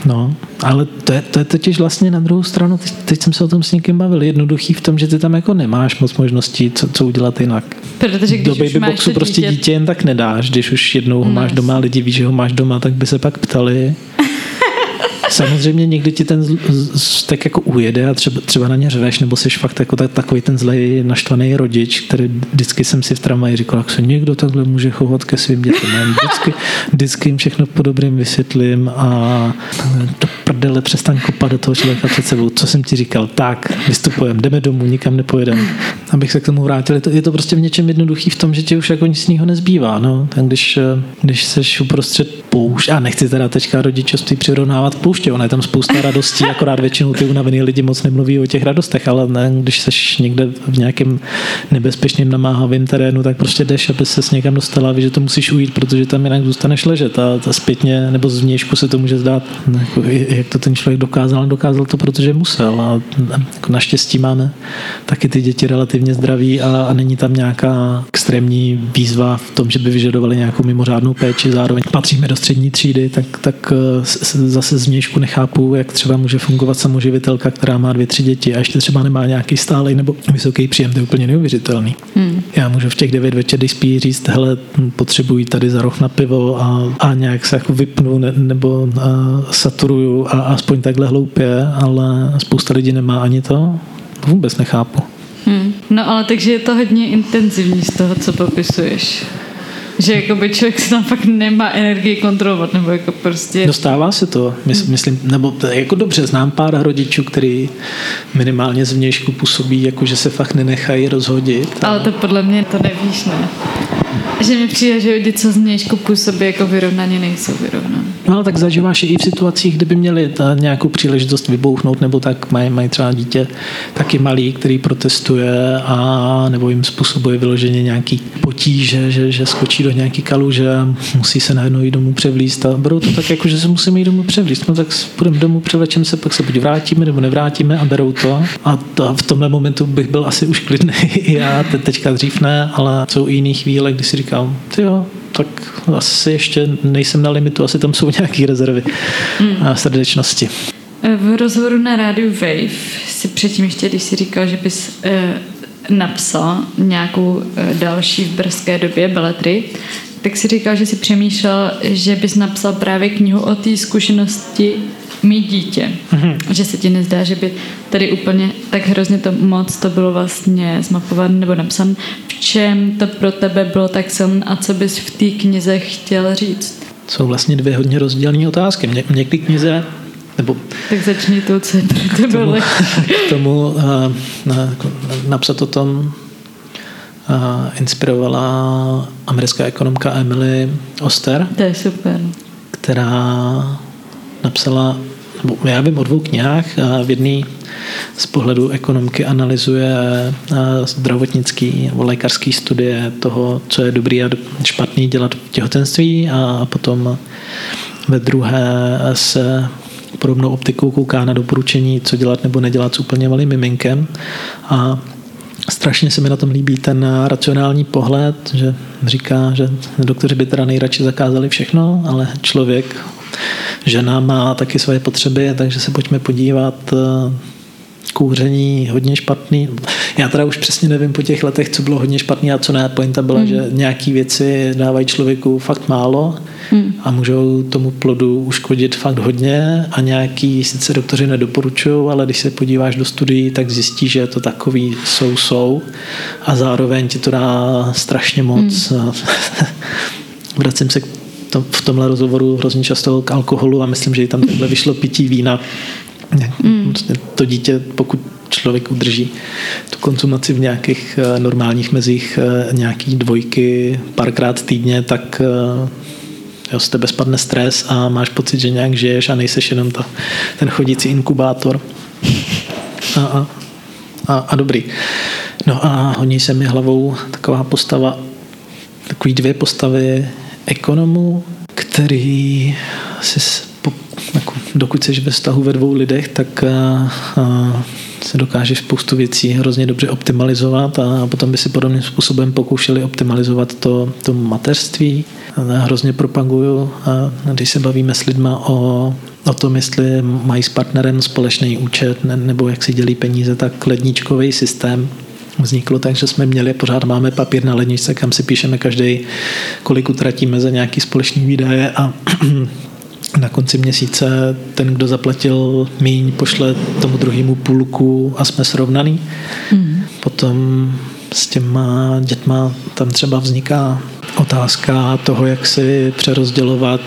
B: No, ale to je, to je totiž vlastně na druhou stranu, teď, teď jsem se o tom s někým bavil, jednoduchý v tom, že ty tam jako nemáš moc možností, co, co udělat jinak.
A: Protože když
B: Do babyboxu prostě dítě... dítě jen tak nedáš, když už jednou ho máš no. doma, lidi ví, že ho máš doma, tak by se pak ptali, <laughs> samozřejmě někdy ti ten tak jako ujede a třeba, třeba na ně řveš, nebo jsi fakt jako takový ten zlej naštvaný rodič, který vždycky jsem si v tramvaji říkal, jak se někdo takhle může chovat ke svým dětem. Vždycky, vždycky jim všechno po dobrým vysvětlím a do prdele přestaň kopat do toho člověka před sebou. Co jsem ti říkal? Tak, vystupujeme, jdeme domů, nikam nepojedeme. Abych se k tomu vrátil, je to, je to prostě v něčem jednoduchý v tom, že ti už jako nic jiného nezbývá. No. Tak když, když seš uprostřed poušť, a nechci teda teďka rodičovství přirovnávat pouště, ona je tam spousta radostí, akorát většinou ty unavený lidi moc nemluví o těch radostech, ale ne, když seš někde v nějakém nebezpečném namáhavém terénu, tak prostě jdeš, aby se někam dostala víš, že to musíš ujít, protože tam jinak zůstaneš ležet a, a zpětně nebo z vnějšku se to může zdát, jako, jak to ten člověk dokázal, dokázal to, protože musel a jako naštěstí máme taky ty děti relativně zdraví a, a není tam nějaká extrémní výzva v tom, že by vyžadovali nějakou mimořádnou péči, zároveň patříme do střední třídy, tak, tak eh, zase z vnějšku nechápu, jak třeba může fungovat samoživitelka, která má dvě, tři děti a ještě třeba nemá nějaký stálej nebo vysoký příjem, to je úplně neuvěřitelný. Hmm. Já můžu v těch devět večer, když spí, říct, hele, potřebuji tady za roh na pivo a, a nějak se jako vypnu ne, nebo a, saturuju a aspoň takhle hloupě, ale spousta lidí nemá ani to. Vůbec nechápu.
A: Hmm. No ale takže je to hodně intenzivní z toho, co popisuješ. Že jako by člověk si tam fakt nemá energii kontrolovat, nebo jako prostě...
B: Dostává se to, hmm. myslím, nebo jako dobře, znám pár rodičů, který minimálně zvnějšku působí, jako že se fakt nenechají rozhodit.
A: A... Ale to podle mě to nevíš, ne? Že mi přijde, že lidi, co zvnějšku působí jako vyrovnaně, nejsou vyrovnaní.
B: No ale tak zažíváš i v situacích, kdyby měli ta nějakou příležitost vybouchnout, nebo tak mají, mají třeba dítě taky malý, který protestuje a nebo jim způsobuje vyloženě nějaký potíže, že, že skočí do nějaký kaluže a musí se najednou jít domů převlíst a berou to tak jako, že se musíme jít domů převlíst. No tak půjdeme domů, převlečeme se, pak se buď vrátíme nebo nevrátíme a berou to. A to, v tomhle momentu bych byl asi už klidný <laughs> já, te, teďka dřív ne, ale jsou i jiný chvíle, kdy si říkám, ty jo, tak asi ještě nejsem na limitu, asi tam jsou <laughs> nějaké rezervy mm. a srdečnosti.
A: V rozhovoru na rádiu Wave si předtím ještě, když si říkal, že bys eh, napsal nějakou eh, další v brzké době beletry, tak si říkal, že si přemýšlel, že bys napsal právě knihu o té zkušenosti mít dítě. Mm-hmm. Že se ti nezdá, že by tady úplně tak hrozně to moc to bylo vlastně zmapované nebo napsané. V čem to pro tebe bylo tak silné a co bys v té knize chtěl říct?
B: Jsou vlastně dvě hodně rozdílné otázky. Mě, mě té knize nebo
A: tak začni to, co je pro tebe
B: tomu, k tomu uh, na, napsat o tom uh, inspirovala americká ekonomka Emily Oster.
A: To je super.
B: Která napsala já vím o dvou knihách. V jedné z pohledu ekonomky analyzuje zdravotnický nebo lékařský studie toho, co je dobrý a špatný dělat v těhotenství a potom ve druhé se podobnou optikou kouká na doporučení, co dělat nebo nedělat s úplně malým miminkem. A strašně se mi na tom líbí ten racionální pohled, že říká, že doktoři by teda nejradši zakázali všechno, ale člověk žena má taky svoje potřeby, takže se pojďme podívat kouření hodně špatný. Já teda už přesně nevím po těch letech, co bylo hodně špatný a co ne. Pointa byla, mm. že nějaký věci dávají člověku fakt málo mm. a můžou tomu plodu uškodit fakt hodně a nějaký sice doktoři nedoporučují, ale když se podíváš do studií, tak zjistíš, že to takový jsou, jsou a zároveň ti to dá strašně moc. Mm. <laughs> Vracím se k to, v tomhle rozhovoru hrozně často k alkoholu a myslím, že i tam takhle vyšlo pití vína. Mm. Prostě to dítě, pokud člověk udrží tu konzumaci v nějakých eh, normálních mezích eh, nějaký dvojky párkrát týdně, tak eh, jo, z tebe spadne stres a máš pocit, že nějak žiješ a nejseš jenom ta, ten chodící inkubátor. A, a, a, a dobrý. No a honí se mi hlavou taková postava, takový dvě postavy ekonomů, který si jako, dokud jsi ve vztahu ve dvou lidech, tak a, a, se dokážeš spoustu věcí hrozně dobře optimalizovat a potom by si podobným způsobem pokoušeli optimalizovat to, to mateřství. A hrozně propaguju, a když se bavíme s lidma o, o tom, jestli mají s partnerem společný účet ne, nebo jak si dělí peníze, tak ledničkový systém vzniklo tak, že jsme měli, pořád máme papír na ledničce, kam si píšeme každý, kolik utratíme za nějaký společný výdaje a <clears throat> na konci měsíce ten, kdo zaplatil míň, pošle tomu druhému půlku a jsme srovnaný. Mm. Potom s těma dětma tam třeba vzniká otázka toho, jak si přerozdělovat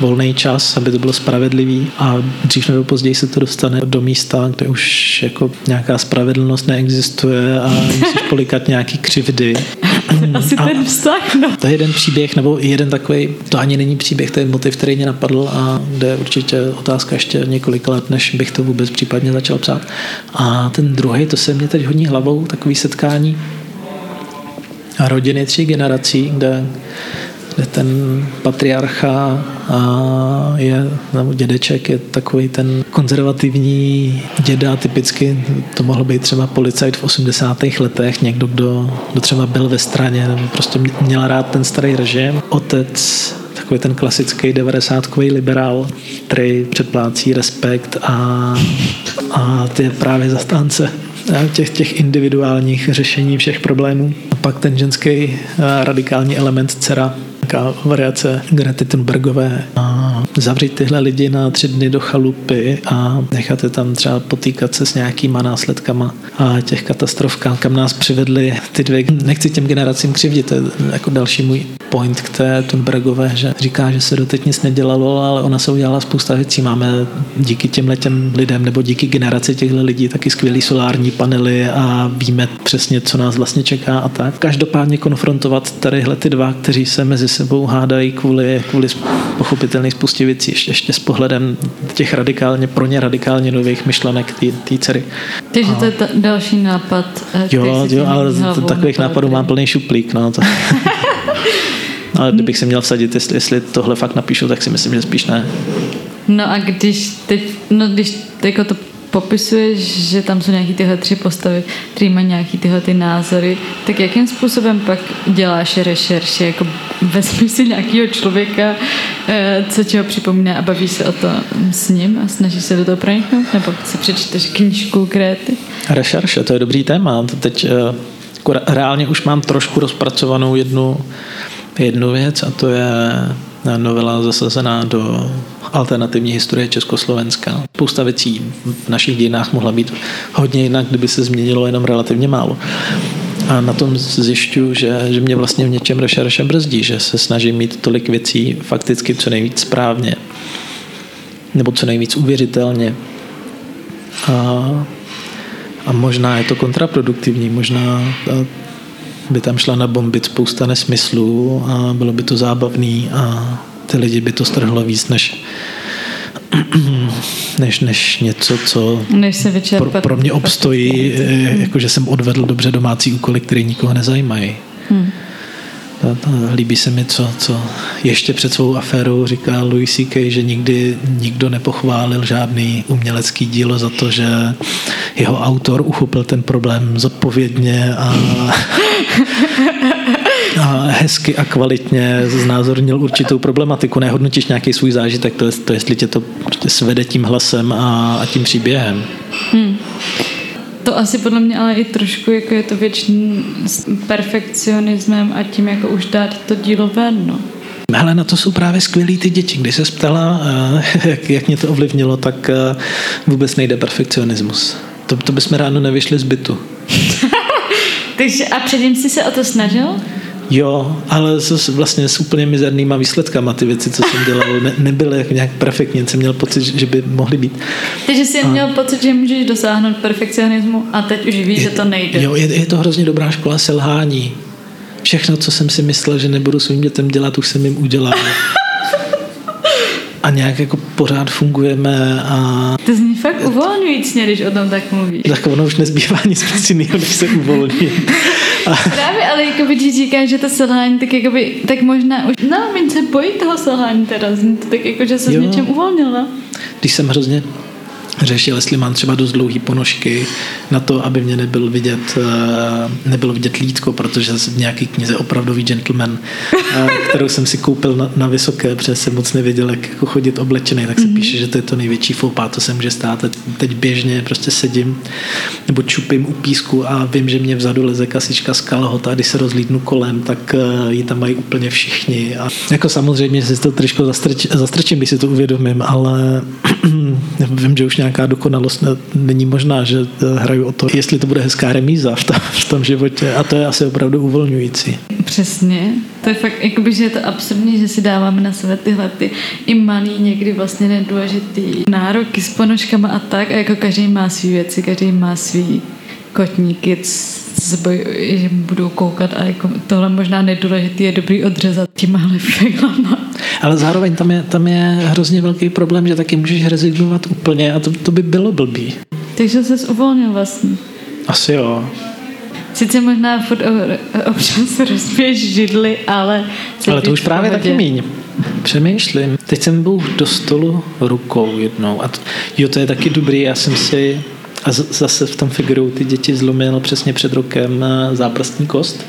B: volný čas, aby to bylo spravedlivý a dřív nebo později se to dostane do místa, kde už jako nějaká spravedlnost neexistuje a musíš polikat nějaký křivdy. <laughs>
A: Asi a ten vztah, no.
B: To je jeden příběh, nebo jeden takový, to ani není příběh, to je motiv, který mě napadl a kde určitě otázka ještě několik let, než bych to vůbec případně začal psát. A ten druhý, to se mě teď hodní hlavou, takový setkání rodiny tří generací, kde kde ten patriarcha a je, nebo dědeček je takový ten konzervativní děda, typicky to mohl být třeba policajt v 80. letech, někdo, kdo, kdo třeba byl ve straně, nebo prostě měl rád ten starý režim. Otec takový ten klasický 90 liberál, který předplácí respekt a, a ty je právě zastánce těch, těch individuálních řešení všech problémů. A pak ten ženský radikální element dcera, nějaká variace Grety Thunbergové a zavřít tyhle lidi na tři dny do chalupy a nechat je tam třeba potýkat se s nějakýma následkama a těch katastrof, kam nás přivedly ty dvě, nechci těm generacím křivdit, to je jako další můj point k té Thunbergové, že říká, že se doteď nic nedělalo, ale ona se udělala spousta věcí. Máme díky těm těm lidem nebo díky generaci těchto lidí taky skvělý solární panely a víme přesně, co nás vlastně čeká a tak. Každopádně konfrontovat tadyhle ty dva, kteří se mezi sebou hádají kvůli, kvůli pochopitelných spoustě věcí, ještě, ještě s pohledem těch radikálně, pro ně radikálně nových myšlenek té dcery.
A: Takže to je ta, další nápad.
B: Eh, jo, jo, ale takových nápadů mám plný šuplík. No, to. <laughs> Ale kdybych si měl vsadit, jestli, jestli tohle fakt napíšu, tak si myslím, že spíš ne.
A: No a když teď, no když jako to popisuješ, že tam jsou nějaký tyhle tři postavy, které mají nějaký tyhle ty názory, tak jakým způsobem pak děláš rešerši? Jako vezmi si nějakého člověka, eh, co ti ho připomíná a bavíš se o to s ním a snažíš se do toho proniknout? Nebo si přečteš knížku Kréty?
B: Rešerše, to je dobrý téma. Teď eh, reálně už mám trošku rozpracovanou jednu jednu věc a to je novela zasazená do alternativní historie Československa. Spousta věcí v našich dějinách mohla být hodně jinak, kdyby se změnilo jenom relativně málo. A na tom zjišťu, že, že mě vlastně v něčem rešerše brzdí, že se snažím mít tolik věcí fakticky co nejvíc správně nebo co nejvíc uvěřitelně. A, a možná je to kontraproduktivní, možná by tam šla nabombit spousta nesmyslů a bylo by to zábavný a ty lidi by to strhlo víc než <clears throat> než, než něco, co
A: než se
B: pro, pro mě obstojí, eh, jako že jsem odvedl dobře domácí úkoly, které nikoho nezajímají. Hmm. To, to, líbí se mi, co, co ještě před svou aférou říká Louis C.K., že nikdy nikdo nepochválil žádný umělecký dílo za to, že jeho autor uchopil ten problém zodpovědně a, <laughs> a hezky a kvalitně znázornil určitou problematiku. Nehodnotíš nějaký svůj zážitek, to, je, to jestli tě to prostě svede tím hlasem a, a tím příběhem. Hmm.
A: To asi podle mě ale i trošku jako je to věčný s perfekcionismem a tím jako už dát to dílo ven, no.
B: Ale na to jsou právě skvělí ty děti. Když se ptala, eh, <laughs> jak, jak mě to ovlivnilo, tak eh, vůbec nejde perfekcionismus. To, to bychom ráno nevyšli z bytu. <laughs>
A: Takže a předtím jsi se o to snažil?
B: Jo, ale s, vlastně s úplně mizernýma výsledkama ty věci, co jsem dělal, ne, nebyly nějak perfektní, jsem měl pocit, že by mohly být.
A: Takže jsi a... měl pocit, že můžeš dosáhnout perfekcionismu a teď už víš, je, že to nejde.
B: Jo, je, je to hrozně dobrá škola selhání. Všechno, co jsem si myslel, že nebudu svým dětem dělat, už jsem jim udělal. A nějak jako pořád fungujeme a...
A: To zní fakt uvolňujícně, když o tom tak mluvíš.
B: Tak ono už nezbývá nic jiného, než se uvolní.
A: A... <laughs> Právě, ale jako by říká, že to selhání, tak jakoby, tak možná už, no, mě se bojí toho selhání teda, to tak jako, že se jo. s něčem uvolnila.
B: Když jsem hrozně řešil, jestli mám třeba dost dlouhý ponožky na to, aby mě nebyl vidět, eh, nebylo vidět lítko, protože v nějaký knize Opravdový gentleman, eh, <laughs> kterou jsem si koupil na, na vysoké, protože jsem moc nevěděl, jak jako chodit oblečený, tak se mm-hmm. píše, že to je to největší foupa, to se může stát. Teď běžně prostě sedím nebo čupím u písku a vím, že mě vzadu leze kasička z kalhot a když se rozlídnu kolem, tak eh, ji tam mají úplně všichni. A jako samozřejmě si to trošku zastrč, zastrčím, když si to uvědomím, ale <clears throat> <laughs> vím, že už nějaká dokonalost není možná, že eh, hraju o to, jestli to bude hezká remíza v tom, v tom životě a to je asi opravdu uvolňující.
A: Přesně. To je fakt, jakoby, že je to absurdní, že si dáváme na sebe tyhle ty i malý, někdy vlastně nedůležitý nároky s ponožkama a tak a jako každý má svý věci, každý má svý kotníky, že budou koukat a jako tohle možná nedůležitý je dobrý odřezat těma figlama.
B: Ale zároveň tam je, tam je hrozně velký problém, že taky můžeš rezignovat úplně a to, to by bylo blbý.
A: Takže se uvolnil vlastně.
B: Asi jo.
A: Sice možná furt občas rozpěš židly, ale...
B: Ale to už právě taky míň. Přemýšlím. Teď jsem byl do stolu rukou jednou. A to, jo, to je taky dobrý. Já jsem si a zase v tom figuru ty děti zlomil přesně před rokem eh, záprstní kost.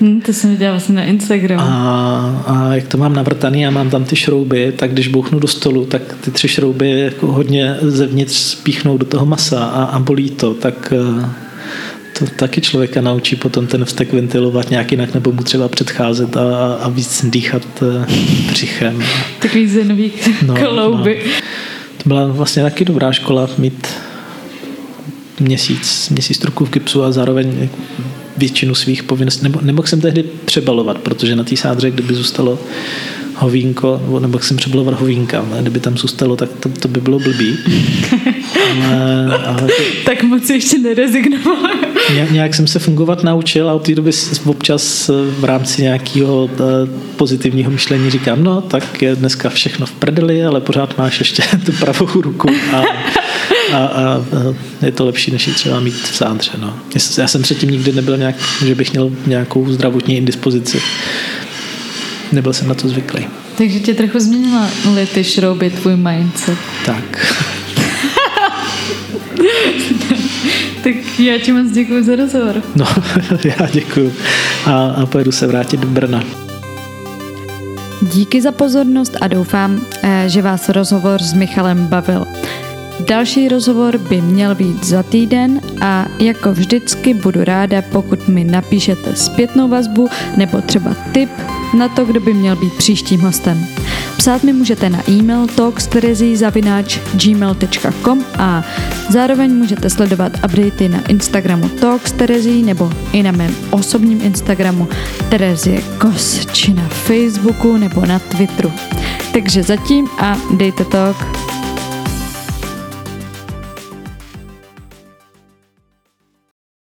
A: Hmm, to jsem viděla vlastně na Instagramu.
B: A, a jak to mám navrtaný a mám tam ty šrouby, tak když bouchnu do stolu, tak ty tři šrouby jako hodně zevnitř spíchnou do toho masa a, a bolí to, tak eh, to taky člověka naučí potom ten vztek ventilovat nějak jinak nebo mu třeba předcházet a, a víc dýchat eh, břichem.
A: Takový zenový no, <laughs> klouby. No.
B: To byla vlastně taky dobrá škola mít měsíc, měsíc truku v gipsu a zároveň většinu svých povinností. Nemohl jsem tehdy přebalovat, protože na té sádře, kdyby zůstalo hovínko, nebo, nebo jsem přebalovat hovínka, ale kdyby tam zůstalo, tak to, to by bylo blbý. <laughs>
A: ale, ale to, tak moc ještě nerezignoval. <laughs>
B: Nějak, nějak jsem se fungovat naučil a od té doby občas v rámci nějakého eh, pozitivního myšlení říkám, no tak je dneska všechno v prdeli, ale pořád máš ještě <laughs> tu pravou ruku a a, a, je to lepší, než ji třeba mít v sádře. No. Já jsem předtím nikdy nebyl nějak, že bych měl nějakou zdravotní indispozici. Nebyl jsem na to zvyklý.
A: Takže tě trochu změnila ty šrouby, tvůj mindset.
B: Tak. <laughs>
A: tak já ti moc děkuji za rozhovor.
B: No, <laughs> já děkuji. A, a pojedu se vrátit do Brna.
A: Díky za pozornost a doufám, eh, že vás rozhovor s Michalem bavil. Další rozhovor by měl být za týden a jako vždycky budu ráda, pokud mi napíšete zpětnou vazbu nebo třeba tip na to, kdo by měl být příštím hostem. Psát mi můžete na e-mail talksterezí.gmail.com a zároveň můžete sledovat updaty na Instagramu Talksterezí nebo i na mém osobním Instagramu Terezie Kos či na Facebooku nebo na Twitteru. Takže zatím a dejte talk.